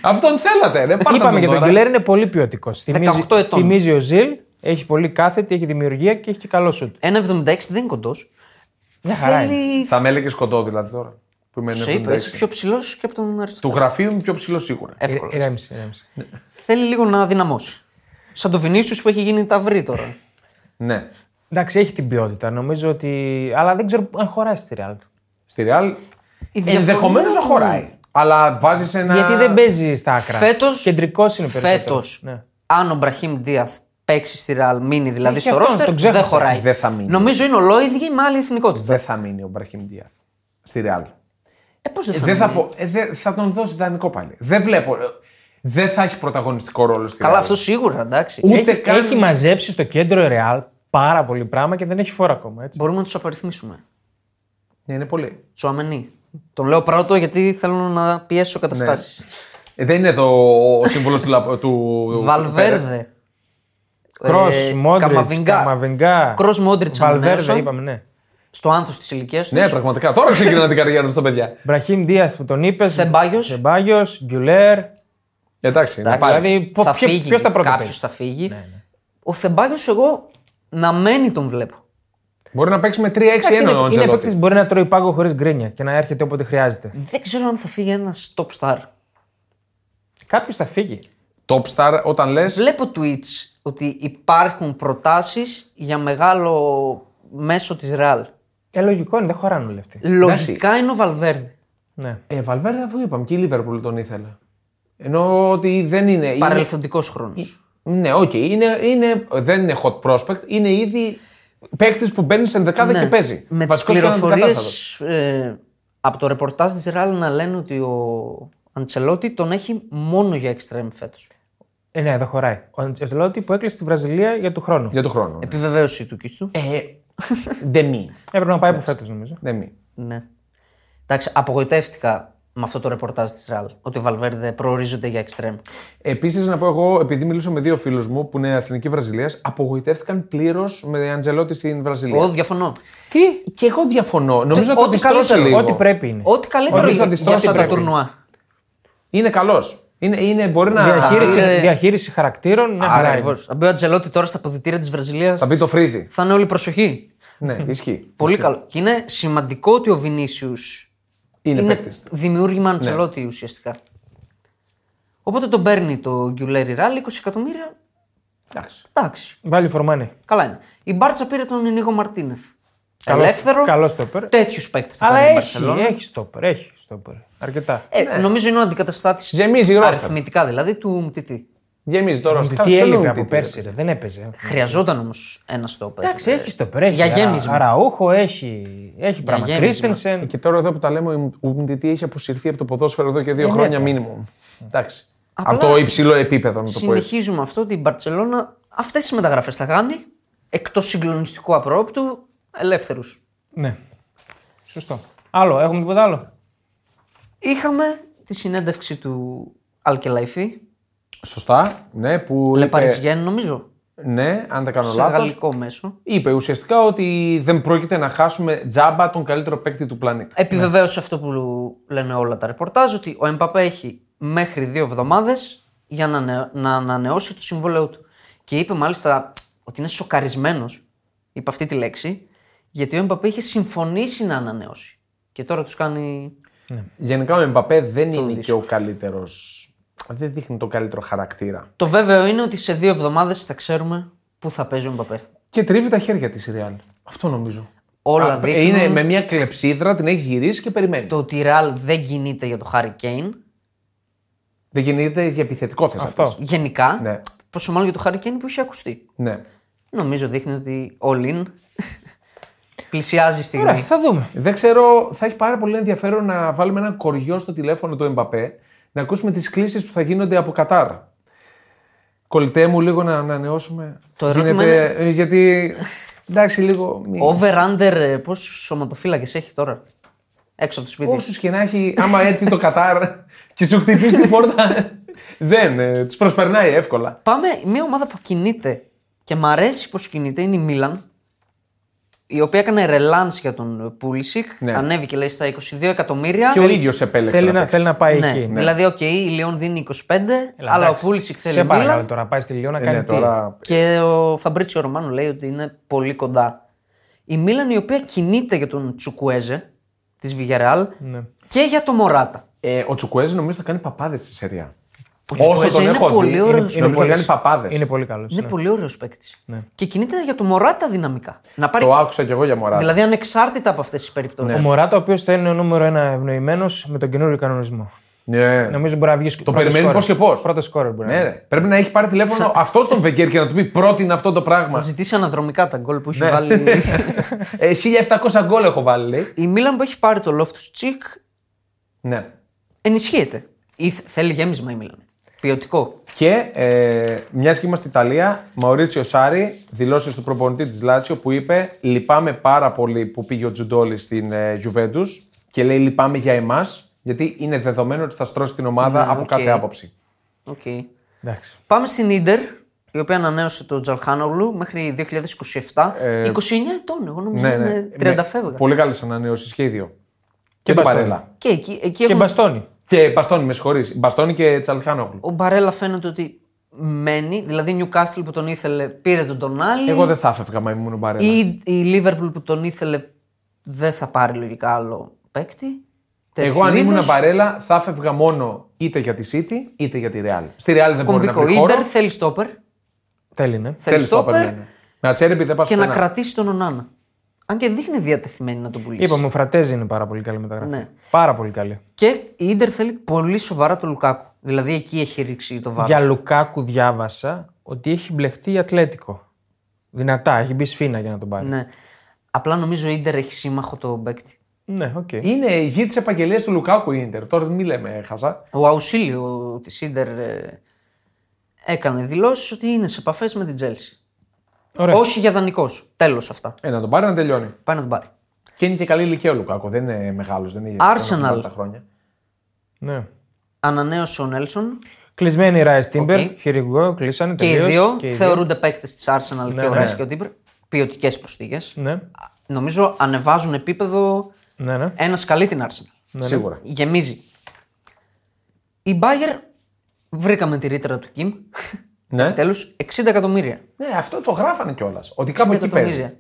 Αυτόν θέλατε, ρε. πάρτε Είπαμε για τον τώρα. Γκουλέρ είναι πολύ ποιοτικό. Θυμίζει, 18 ετών. θυμίζει ο Ζιλ, έχει πολύ κάθετη, έχει δημιουργία και έχει και καλό σουτ. 1,76 δεν είναι κοντός. Μια χαρά είναι. Θέλει. Θα με έλεγε κοντό δηλαδή τώρα. Που είμαι Σε είπα, 96. είσαι πιο ψηλός και από τον Του Αριστοτέλη. γραφείου είμαι πιο ψηλός σίγουρα. Εύκολα. Ε, Ηρέμησε, ηρέμησε. Θέλει λίγο να δυναμώσει. Σαν το Βινίσιου που έχει γίνει ταυρί τώρα. Ναι. Εντάξει, έχει την ποιότητα. Νομίζω ότι. Αλλά δεν ξέρω αν χωράει στη Ρεάλ. Στη Real Η διαφορά- ενδεχομένως να χωράει. Αλλά βάζεις ένα. Γιατί δεν παίζει στα άκρα. Φέτο. Κεντρικός είναι περισσότερο. Φέτος, Ναι. αν ο Μπραχήμ Ντίαθ παίξει στη Ρεάλ, μείνει δηλαδή Έχει στο αυτόν, ρόστερ, τον ξέχασα. δεν χωράει. Δεν θα μείνει. Νομίζω είναι ολόιδη με άλλη εθνικότητα. Δεν θα μείνει ο Μπραχήμ Διάθ στη Real. Ε, πώς δεν θα, Δεν θα, μείνει; πω, ε, δε- θα τον δώσει δανεικό πάλι. Δεν βλέπω. Ε, Δεν θα έχει πρωταγωνιστικό ρόλο στη Καλά, Real. αυτό σίγουρα εντάξει. Ούτε έχει, καν- έχει μαζέψει στο κέντρο η Ρεάλ πάρα πολύ πράγμα και δεν έχει φόρα ακόμα. Έτσι. Μπορούμε να τους απαριθμίσουμε. Ναι, είναι πολύ. Τσουαμενί. Τον λέω πρώτο γιατί θέλω να πιέσω καταστάσεις. Ε, δεν είναι εδώ ο σύμβολος του, λα- του, του Πέρεθ. Βαλβέρδε. Κρό, Ε, Μόντριτ, Καμαβιγκά. Καμαβιγκά. Κρός, Μόντριτς Βαλβέρδε, ανανέωσαν. είπαμε, ναι. Στο άνθος της ηλικίας τους. Ναι, πραγματικά. Τώρα ξεκινά την καριέρα τους στα παιδιά. Μπραχήμ Δίας που τον είπες. Σεμπάγιος. Σεμπάγιος, Γκιουλέρ. Εντάξει, να πάει. Δηλαδή, πο- θα ποιο- φύγει. ποιος θα πρώτο Κάποιος παίζει; θα φύγει. Ο Θεμπάγιο, εγώ να μένει τον βλέπω. Μπορεί να παίξει με 3-6-1 Εντάξει, ο είναι, είναι Αντζελότη. παίκτης που μπορεί να τρώει πάγκο χωρίς γκρίνια και να έρχεται όποτε χρειάζεται. Δεν ξέρω αν θα φύγει ένας top star. Κάποιος θα φύγει. Top star όταν λες. Βλέπω tweets ότι υπάρχουν προτάσεις για μεγάλο μέσο της Real. Ε, λογικό είναι, δεν χωράνε όλοι αυτοί. Λογικά είναι ο Βαλβέρδε. Ναι. Ε, Βαλβέρδε, αφού είπαμε και η Λίβερπουλ τον ήθελε. Ενώ ότι δεν είναι. είναι- Παρελθοντικός χρόνος. Ναι, οκ. είναι, είναι, δεν είναι hot prospect. Είναι ήδη παίκτης που μπαίνει σε δεκάδα και παίζει. Ναι. Με τις Βασικός πληροφορίες κανονικατάστατος. ε, από το ρεπορτάζ της Real να λένε ότι ο Αντσελότη τον έχει μόνο για extreme φέτος. Ε, ναι, δεν χωράει. Ο Αντζελότη που έκλεισε στη Βραζιλία για του χρόνου. Για τον χρόνο. Επιβεβαίωση του Κίστου. Ε, δεν μη. Έπρεπε να πάει από φέτος νομίζω. Δεν μη. Ναι. Εντάξει, απογοητεύτηκα με αυτό το ρεπορτάζ της Real. Ότι ο Βαλβέρδε προορίζεται για extreme. Επίσης, να πω εγώ, επειδή μιλούσα με δύο φίλους μου που είναι εθνική Βραζιλίας, απογοητεύτηκαν πλήρως με Αντζελότη στην Βραζιλία. Εγώ διαφωνώ. Τι, Και εγώ διαφωνώ. Νομίζω ό,τι ότι τη στρώσε καλύτερο. λίγο. ό,τι πρέπει είναι. Ό,τι καλύτερο Ότι θα για, τη για αυτά στρώσει τα πρέπει. τουρνουά. Είναι καλός. Είναι, είναι, μπορεί να. Διαχείριση, είναι- διαχείριση χαρακτήρων, μια χαρά είναι. Ακριβώς. Θα μπει ο Αντζελότη τώρα στα αποδητήρια της Βραζιλίας. Θα μπει το φρύδι. Θα είναι όλη προσοχή. ναι, ισχύει. Πολύ καλό. Και είναι σημαντικό ότι ο Βινίσιους Είναι, είναι παίκτης. δημιούργημα Αντσελότη ουσιαστικά. Οπότε τον παίρνει το Γκιουλέρι Ράλι 20 εκατομμύρια. Εντάξει. Εντάξει, Βάλει φορμάνι. καλά είναι. Η Μπάρτσα πήρε τον Νίκο Μαρτίνεθ. Καλός- Ελεύθερο. καλός στόπερ. Τέτοιου παίκτε θα Αλλά πάρει η έχει, Μπαρσελόνα. έχει στόπερ, έχει στόπερ. Αρκετά. Ε, Νομίζω είναι ο αντικαταστάτης. Γεμίζει η ρόστερ. Αριθμητικά δηλαδή του Μτιτή. Γεμίζει τώρα. Τι, Κα- τι ποιο έλειπε είναι ο από Τιτή, πέρσι, ρε. δεν έπαιζε. Χρειαζόταν όμως ένα στόπερ. Εντάξει, έχει στόπερ. Έχει Για Αρα- γέμισμα. Αραούχο, έχει, έχει πράγμα. γέμισμα. Κρίστενσεν. Και τώρα εδώ που τα λέμε, ο Μντιτή έχει αποσυρθεί από το ποδόσφαιρο εδώ και δύο Ε, ναι, χρόνια τώρα. μήνυμο. Εντάξει. Απλά από το υψηλό επίπεδο, να το πω έτσι. Συνεχίζουμε αυτό ότι η Μπαρσελόνα αυτές τι μεταγραφές θα κάνει. Εκτό συγκλονιστικού απρόπτου, ελεύθερους. Ναι. Σωστό. Άλλο, έχουμε τίποτα άλλο; Είχαμε τη συνέντευξη του Αλκελαϊφή, Σωστά. Ναι, που είπε, Λεπαριζιέν νομίζω, ναι, αν δεν κάνω σε λάθος, γαλλικό μέσο. είπε ουσιαστικά ότι δεν πρόκειται να χάσουμε τζάμπα τον καλύτερο παίκτη του πλανήτη. Επιβεβαίωσε αυτό που λένε όλα τα ρεπορτάζ, ότι ο Εμπαπέ έχει μέχρι δύο εβδομάδες για να, ανε- να ανανεώσει το συμβόλαιό του. Και είπε μάλιστα ότι είναι σοκαρισμένος, είπε αυτή τη λέξη, γιατί ο Εμπαπέ είχε συμφωνήσει να ανανεώσει. Και τώρα τους κάνει. Γενικά ο Εμπαπέ δεν είναι και δύσκολο. ο καλύτερος δεν δείχνει τον καλύτερο χαρακτήρα. Το βέβαιο είναι ότι σε δύο εβδομάδες θα ξέρουμε πού θα παίζει ο Μπαπέ. Και τρίβει τα χέρια της η Real. Αυτό νομίζω. Όλα Α, δείχνουν Είναι με μια κλεψίδρα, την έχει γυρίσει και περιμένει. το ότι η Real δεν κινείται για το Harry Kane. Δεν γίνεται για επιθετικό θε Αυτό. Γενικά, Ναι. πόσο μάλλον για το Harry Kane που έχει ακουστεί. Ναι. Νομίζω δείχνει ότι ο Λιν πλησιάζει η στιγμή. Ωραία, θα δούμε. Δεν ξέρω, θα έχει πάρα πολύ ενδιαφέρον να βάλουμε ένα κοριό στο τηλέφωνο του Εμπαπέ να ακούσουμε τις κλήσεις που θα γίνονται από Κατάρ. Κολλητέ μου, λίγο να ανανεώσουμε. Το ερώτημα Γίνεται- ε, Γιατί. Εντάξει, λίγο. μη- Over-under, πόσους σωματοφύλακες έχει τώρα έξω από το σπίτι; Όσου και να έχει, άμα έρθει το Κατάρ και σου χτυπήσει την πόρτα. δεν, ε, τους προσπερνάει εύκολα. Πάμε, μια ομάδα που κινείται και μ' αρέσει πώς κινείται είναι η Μίλαν. Η οποία έκανε ρελάνς για τον Πούλισικ. Ναι. Ανέβηκε λέει στα 22 εκατομμύρια. Και ο ίδιος επέλεξε. Θέλει να να, παίξει. θέλει να πάει ναι, εκεί. δηλαδή, οκ, η Λιόν δίνει 25, Έλα, αλλά ο εντάξει. Πούλισικ θέλει Σε παρακαλώ Μίλαν. τώρα, πας στη Λιόν να Ε, κάνει ναι, τι; τώρα. Και ο Φαμπρίτσιο Ρωμάνο λέει ότι είναι πολύ κοντά. Η Μίλαν η οποία κινείται για τον Τσουκουέζε της Villarreal Ναι. και για το Μωράτα. Ε, ο Τσουκουέζη νομίζω θα κάνει παπάδες στη σερία. Ο Τσουκουέζε είναι πολύ ωραίος νομίζω θα πολύ- κάνει παπάδες. Είναι πολύ καλός. Είναι πολύ ωραίος παίκτης. Και κινείται για το Μωράτα δυναμικά. Να πάρει... Το άκουσα κι εγώ για μωρά. Δηλαδή ανεξάρτητα από αυτές τις περιπτώσεις. Ο Μωράτα, ο οποίος θα είναι ο νούμερο ένα ευνοημένος με τον καινούριο κανονισμό. Ναι. Νομίζω μπορεί να βγει. Το περιμένει πώς και πώς. Πρώτος σκόρερ μπορεί να Ναι, βγει. ρε. Πρέπει να έχει πάρει τηλέφωνο αυτός τον Βεγγέρ και να του πει πρώτη είναι αυτό το Θα πράγμα. ζητήσει αναδρομικά τα γκολ που έχει Ναι. βάλει. ε, 1700 γκολ έχω βάλει, λέει. Η Μίλαν που έχει πάρει το Λόφτους-Τσικ Ναι. ενισχύεται. Ή θ- θέλει γέμισμα η Μίλαν. Ποιοτικό. Και ε, μιας και είμαστε Ιταλία, Μαουρίτσιο Σάρι, δηλώσεις του προπονητή της Λάτσιο που είπε: Λυπάμαι πάρα πολύ που πήγε ο Τζουντόλι στην ε, Juventus και λέει: Λυπάμαι για εμάς, γιατί είναι δεδομένο ότι θα στρώσει την ομάδα Ναι, από οκ. κάθε άποψη. Οκ. Εντάξει. Πάμε στην Ίντερ, η οποία ανανέωσε το Τζαλχάνογλου μέχρι 2027. 29 ετών, εγώ νομίζω Ναι, ναι. είναι 30 Με φεύγα. Πολύ καλές ανανεώσεις και οι δύο. Και, Και τον Μπαστόνι. Μπαρέλα. Και εκεί, εκεί Και έχουν- μπαστόνι. Και Μπαστόνι, με συγχωρείς. Μπαστόνι και Τσαλχάνογλου. ο Μπαρέλα φαίνεται ότι μένει. Δηλαδή η Newcastle που τον ήθελε πήρε τον τον άλλη. Εγώ δεν θα έφευγα μα ήμουν Μπαρέλα. Ή η Liverpool που τον ήθελε δεν θα πάρει λογικά άλλο παίκτη. Εγώ Τέτοιου αν ήμουν είδους. Μπαρέλα θα έφευγα μόνο είτε για τη City είτε για τη Real. Στη Real δεν μπορεί να Κομβικό. βρει Η χώρο. Ιντερ θέλει στόπερ. Θέλει, ναι. Θέλει Θέλει στόπερ στόπερ, ναι, ναι. Με Ατσέρμπι δεν πας και να πουθενά. κρατήσει τον Ονάνα. Αν και δείχνει διατεθειμένη να τον πουλήσει. Είπαμε, ο Φρατέζι είναι πάρα πολύ καλή μεταγραφή. Ναι. Πάρα πολύ καλή. Και η Ιντερ θέλει πολύ σοβαρά τον Λουκάκου. Δηλαδή εκεί έχει ρίξει το βάρος. Για Λουκάκου διάβασα ότι έχει μπλεχτεί η Ατλέτικο. Δυνατά, έχει μπει σφίνα για να τον πάρει. Ναι. Απλά νομίζω η Ιντερ έχει σύμμαχο το παίκτη. Ναι, οκ. Είναι η γη της επαγγελίας του Λουκάκου η Ιντερ. Τώρα μην λέμε χαζά. Ο Αουσίλιο της Ιντερ ε, έκανε δηλώσεις ότι είναι σε επαφές με την Τσέλσι. Ωραία. Όχι για δανεικός. Τέλος αυτά. Ε, να τον πάρει να τελειώνει. Πάει να τον πάρει. Και είναι και καλή ηλικία ο Λουκάκου. Δεν είναι μεγάλος. Δεν είναι Arsenal. τα χρόνια. Ναι. Ανανέωσε ο Νέλσον Κλεισμένη η Ράις Τίμπερ. Οκ. Here we go, κλείσανε. και οι τελείως. δύο Και οι θεωρούνται παίκτες της Arsenal και ο ναι. Ράις και ο Τίμπερ. Ποιοτικές προσθήκες. Ναι, Νομίζω ανεβάζουν επίπεδο. ναι, ναι. Ένας καλεί την Arsenal. Σίγουρα. Γεμίζει. Η Bayer βρήκαμε τη ρήτρα του Κιμ. Ναι. Επιτέλους 60 εκατομμύρια. Ναι, αυτό το γράφανε κιόλας. Ότι κάπου 60 εκεί παίζει. εκατομμύρια.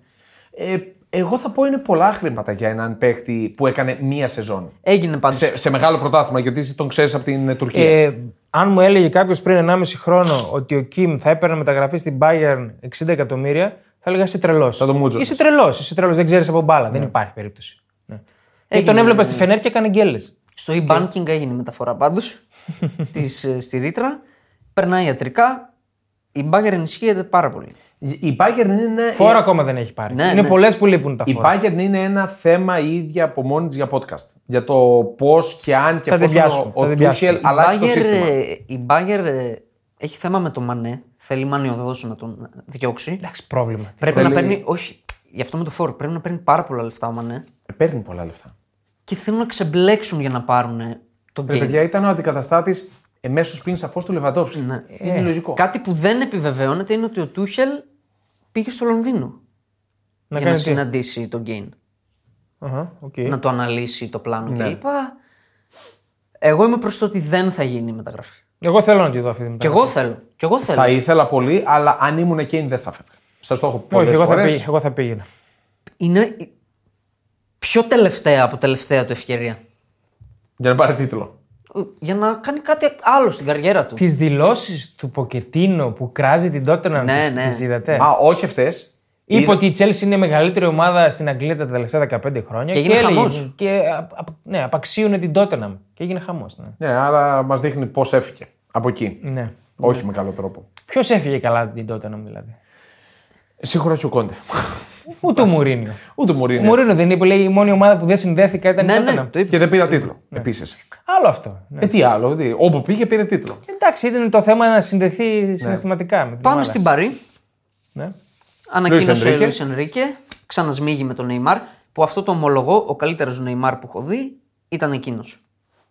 Ε, εγώ θα πω είναι πολλά χρήματα για έναν παίκτη που έκανε μία σεζόν. Έγινε πάντως. Σε, σε μεγάλο πρωτάθλημα, γιατί εσύ τον ξέρεις από την Τουρκία. Ε, αν μου έλεγε κάποιος πριν 1,5 χρόνο ότι ο Κιμ θα έπαιρνε μεταγραφή στην Bayern 60 εκατομμύρια, θα έλεγα είσαι τρελός. Θα το μούτζωνες. Είσαι τρελός, είσαι τρελός, δεν ξέρεις από μπάλα. Δεν υπάρχει περίπτωση. Ναι. Και Έγινε- τον έβλεπα στη Φενέρ και έκανε γκέλες. Στο e-banking έγινε η μεταφορά πάντως στη ρήτρα. Περνάει ιατρικά. Η Bayer ενισχύεται πάρα πολύ. Η Bayern είναι. Φόρο ακόμα δεν έχει πάρει. Ναι, είναι ναι. πολλές που λείπουν τα Η φόρα. Bayern είναι ένα θέμα η ίδια από μόνη της για podcast. Για το πώς και αν και Θα την εφόσον πιάσουμε, ο, θα ο την πιάσουμε. Tuchel Η αλλάξει το Bayer, σύστημα. ε, η Bayer ε, έχει θέμα με το Μανέ. Θέλει μανιωδώς να τον διώξει. Εντάξει, πρόβλημα. Πρέπει Θέλει- να παίρνει. Όχι, γι' αυτό με το φόρο. Πρέπει να παίρνει πάρα πολλά λεφτά ο Μανέ. Ε, Παίρνει πολλά λεφτά. Και θέλουν να ξεμπλέξουν για να πάρουν τον Ρε Κέιν. παιδιά, ήταν ο αντικαταστάτης εμμέσως πλην σαφώς του Λεβαντόφσκι. Ναι. Είναι λογικό. Κάτι που δεν επιβεβαιώνεται είναι ότι ο Τούχελ πήγε στο Λονδίνο Να για να κάνει τι; συναντήσει τον Κέιν. Αχα, οκ. Να το αναλύσει το πλάνο Ναι. κλπ. Εγώ είμαι προς το ότι δεν θα γίνει η μεταγραφή. Εγώ θέλω να τη δω αυτή τη Κι μεταγραφή. εγώ θέλω. Κι εγώ θέλω. Θα ήθελα πολύ, αλλά αν ήμουν εκείνη δεν θα φεύγα. Σας το έχω πει Όχι, πολλές εγώ θα, φορές. πήγα, εγώ θα πήγαινα. Είναι η πιο τελευταία από τελευταία του ευκαιρία. Για να πάρει τίτλο. Για να κάνει κάτι άλλο στην καριέρα του. Τις δηλώσεις του Ποκετίνο που κράζει την Τότεναμ Ναι, τις, ναι. τις είδατε; Α, όχι αυτές. Είπε ότι η Chelsea είναι η μεγαλύτερη ομάδα στην Αγγλία τα τελευταία 15 χρόνια. Και έγινε έλεγε- χαμός. Και α- α- ναι, απαξίωνε την Τότεναμ. Και έγινε χαμός. Ναι. Ναι, άρα μας δείχνει πώς έφυγε από εκεί. ναι. Όχι με καλό τρόπο. Ποιος έφυγε καλά την Τότεναμ δηλαδή; Σίγουρα και ο Κόντε. Ούτε ο Μουρίνιο. Ούτε ο Ο Μουρίνιο. Μουρίνιο δεν είπε, λέει, η μόνη ομάδα που δεν συνδέθηκα ήταν Ναι, η ναι, Τότεναμ. το είπε. Και δεν πήρα τίτλο. Επίσης. Άλλο αυτό. Ναι. Ε, τι άλλο. τι, όπου πήγε πήρε τίτλο. Εντάξει, ήταν το θέμα να συνδεθεί συναισθηματικά με την Πάμε ομάδα. στην Παρή. Ναι. Ανακοίνωσε ο Ενρίκε. Λουί Ενρίκε. Ξανασμίγει με τον Νεϊμάρ. Που αυτό το ομολογώ, ο καλύτερος Νεϊμάρ που έχω δει ήταν εκείνος.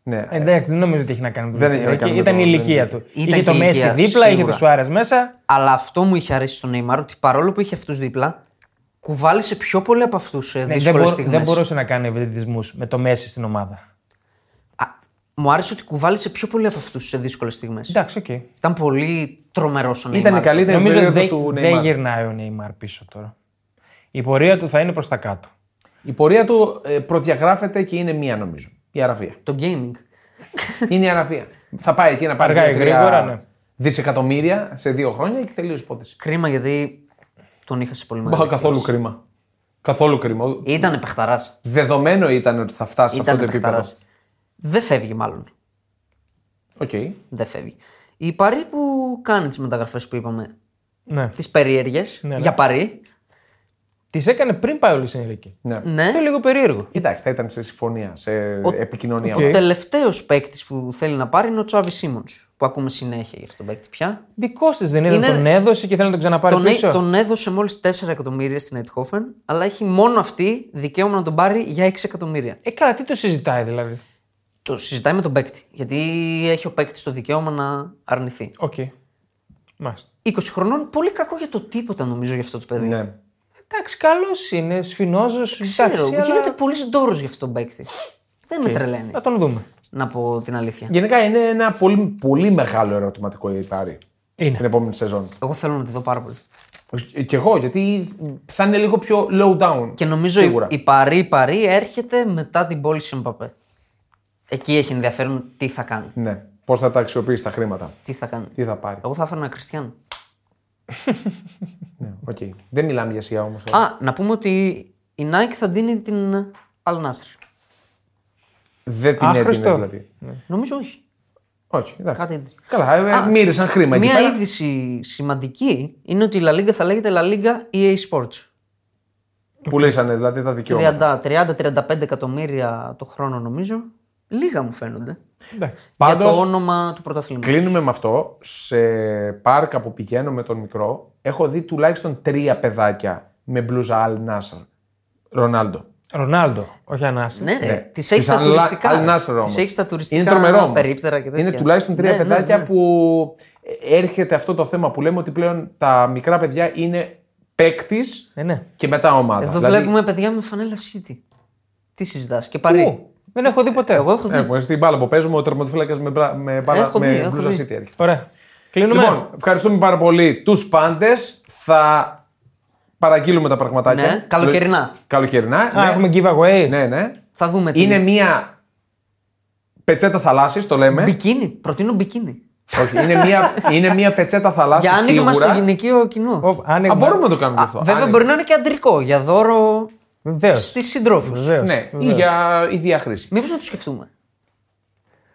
Ναι. Εντάξει, δεν νομίζω ότι έχει να κάνει με τον Δεν έχει να Μέσι. κάνει με Ήταν η τον ηλικία Ενρίκε. του. Ήταν είχε και το η Μέσι ηλικία, δίπλα, είχε σίγουρα. το Σουάρες μέσα. Αλλά αυτό μου είχε αρέσει στον Νεϊμάρ ότι παρόλο που είχε αυτούς δίπλα, κουβάλησε πιο πολύ από αυτούς σε Ναι, δεν, δύσκολες μπο- στιγμές. δεν μπορούσε να κάνει ευαισθητισμού με το Μέσι στην ομάδα. Μου άρεσε ότι κουβάλησε πιο πολύ από αυτούς σε δύσκολες στιγμές. Εντάξει, οκ. Ήταν πολύ τρομερός ο Νεϊμάρ. Ήταν η καλύτερη Νομίζω ότι περίοδος δεν του δεν Νεϊμάρ. γυρνάει ο Νεϊμάρ πίσω τώρα. Η πορεία του θα είναι προς τα κάτω. Η πορεία του ε, προδιαγράφεται και είναι μία νομίζω. Η Αραβία. Το gaming. είναι η Αραβία. Θα πάει εκεί να πάρει Αργά ή δύο-τρία γρήγορα, ναι. δισεκατομμύρια σε δύο χρόνια και τελειώνει η υπόθεση. Κρίμα γιατί τον είχα σε πολύ Μπα, μεγάλη καθόλου εκτίμηση. κρίμα. Καθόλου κρίμα. Ήταν παιχταράς. Δεδομένο ήταν ότι θα φτάσει σε αυτό Ήταν το επίπεδο. παιχταράς. Δεν φεύγει μάλλον. Οκ. Δεν φεύγει. Η Παρί που κάνει τις μεταγραφές που είπαμε, Ναι. τις περίεργες ναι. για Παρί. Τις έκανε πριν πάει ο Λουίς Ενρίκε. Ναι. Ναι. Αυτό είναι λίγο περίεργο. Εντάξει, θα ήταν σε συμφωνία, σε επικοινωνία. οκ. Ο τελευταίος παίκτης που θέλει να πάρει είναι ο Τσάβι Σίμονς. Που ακούμε συνέχεια για αυτόν τον παίκτη πια. Δικός της δεν είναι, Είναι- τον έδωσε και θέλει να τον ξαναπάρει Τον, πίσω. τον έδωσε μόλις 4 εκατομμύρια στην Αϊντχόφεν, αλλά έχει μόνο αυτή δικαίωμα να τον πάρει για 6 εκατομμύρια. Ε, καλά, τι το συζητάει δηλαδή; Το συζητάει με τον παίκτη. Γιατί έχει ο παίκτης το δικαίωμα να αρνηθεί. Οκ. Μάλιστα. 20 χρονών, πολύ κακό για το τίποτα νομίζω για αυτό το παιδί. Ναι. Εντάξει, καλός είναι, σφινόζος. Ξέρω, γίνεται πολύ ντόρος για αυτό τον παίκτη. Δεν με τρελαίνει, Θα τον δούμε. να πω την αλήθεια. Γενικά είναι ένα πολύ, πολύ μεγάλο ερωτηματικό η Παρί Είναι. την επόμενη σεζόν. Εγώ θέλω να τη δω πάρα πολύ. Και εγώ, γιατί θα είναι λίγο πιο low down. Και νομίζω Σίγουρα. η, η Παρί, η Παρί έρχεται μετά την πώληση Εμπαπέ. Εκεί έχει ενδιαφέρον τι θα κάνει. Ναι. Πώς θα τα αξιοποιήσει τα χρήματα. Τι θα κάνει. Τι θα πάρει. Εγώ θα έφερα ένα Κριστιανό. Ναι, οκ. Δεν μιλάμε για σιά όμως. Α, να πούμε ότι η Nike θα δίνει την Al Nassr. Δεν την Άχρηστο. έδινε δηλαδή. Νομίζω όχι. Όχι, εντάξει. Κάτι έτσι. Καλά, ε, Α, μοίρασαν χρήμα εκεί Μία πέρα. είδηση σημαντική είναι ότι η La Liga θα λέγεται La Liga EA Sports. Πουλήσανε δηλαδή τα δικαιώματα. 30-35 εκατομμύρια το χρόνο νομίζω. Λίγα μου φαίνονται. Εντάξει. για Πάντως, το όνομα του πρωταθλήματος. Κλείνουμε με αυτό. Σε πάρκα που πηγαίνω με τον μικρό, έχω δει τουλάχιστον τρία παιδάκια με μπλούζα Al Nasser. Ρονάλντο. Ρονάλντο, όχι Ανάση. Ναι, ρε. Ναι. Τις έχεις Της στα Al- τουριστικά. Al Nassr όμως. Τις έχεις στα τουριστικά Είναι τρομερό όμως. περίπτερα και τέτοια. Είναι τουλάχιστον τρία Ναι, ναι, παιδάκια ναι. που έρχεται αυτό το θέμα που λέμε ότι πλέον τα μικρά παιδιά είναι παίκτης Ε, ναι. και μετά ομάδα. Εδώ Δηλαδή, βλέπουμε παιδιά με φανέλα City. Τι συζητάς. Και παρή. Πού; Δεν έχω δει ποτέ. Εγώ έχω δει. Έχουμε στην μπάλα που παίζουμε ο τερματοφύλακας με, μπρα- με, μπάλα, Έχω με δει, έχω μπλούζα δει. City έρχεται. Ωραία. Κλείνουμε. Λοιπόν, ευχαριστούμε πάρα πολύ τους πάντες. Θα παραγγείλουμε τα πραγματάκια. Ναι, καλοκαιρινά. Καλοκαιρινά. Α, ναι. έχουμε giveaway. ναι, ναι. Θα δούμε τι. Είναι μία πετσέτα θαλάσσης, το λέμε. Μπικίνι. Προτείνω μπικίνι. Όχι, είναι μία, είναι μία πετσέτα θαλάσσης Για άνοιγμα στο σίγουρα. γυναικείο κοινό. Οπ, άνοιγμα. Α, μπορούμε να το κάνουμε Α, αυτό. βέβαια Άνοιγμα. μπορεί να είναι και αντρικό για δώρο Βεβαίως. στις συντρόφους. Βεβαίως. Ναι, ή Βεβαίως. για ίδια χρήση. Μήπως να το σκεφτούμε.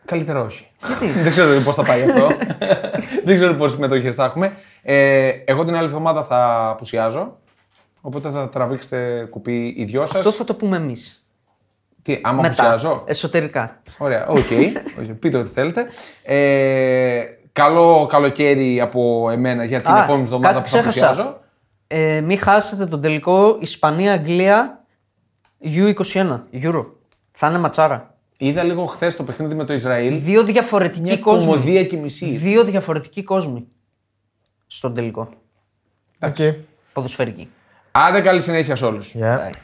Καλύτερα όχι. Δεν ξέρω πώς θα πάει αυτό. Δεν ξέρω πόσες συμμετοχές θα έχουμε. Ε, εγώ την άλλη εβδομάδα θα απουσιάζω. Οπότε θα τραβήξετε κουπί οι δυο σας. Αυτό θα το πούμε εμείς. Τι, άμα Μετά. απουσιάζω. Εσωτερικά. Ωραία, οκ. Okay. Πείτε ό,τι θέλετε. Ε, καλό καλοκαίρι από εμένα για την Α, επόμενη εβδομάδα κάτι που θα ξέχασα. απουσιάζω. Ε, μην χάσετε τον τελικό Ισπανία-Αγγλία U21. Euro. Θα είναι ματσάρα. Είδα λίγο χθες το παιχνίδι με το Ισραήλ. Δύο διαφορετικοί Μια κόσμοι. κωμωδία και μισή. Δύο διαφορετικοί κόσμοι. Στον τελικό. Οκ. Ποδοσφαιρική. Άντε καλή συνέχεια σε όλους. Γεια. Bye.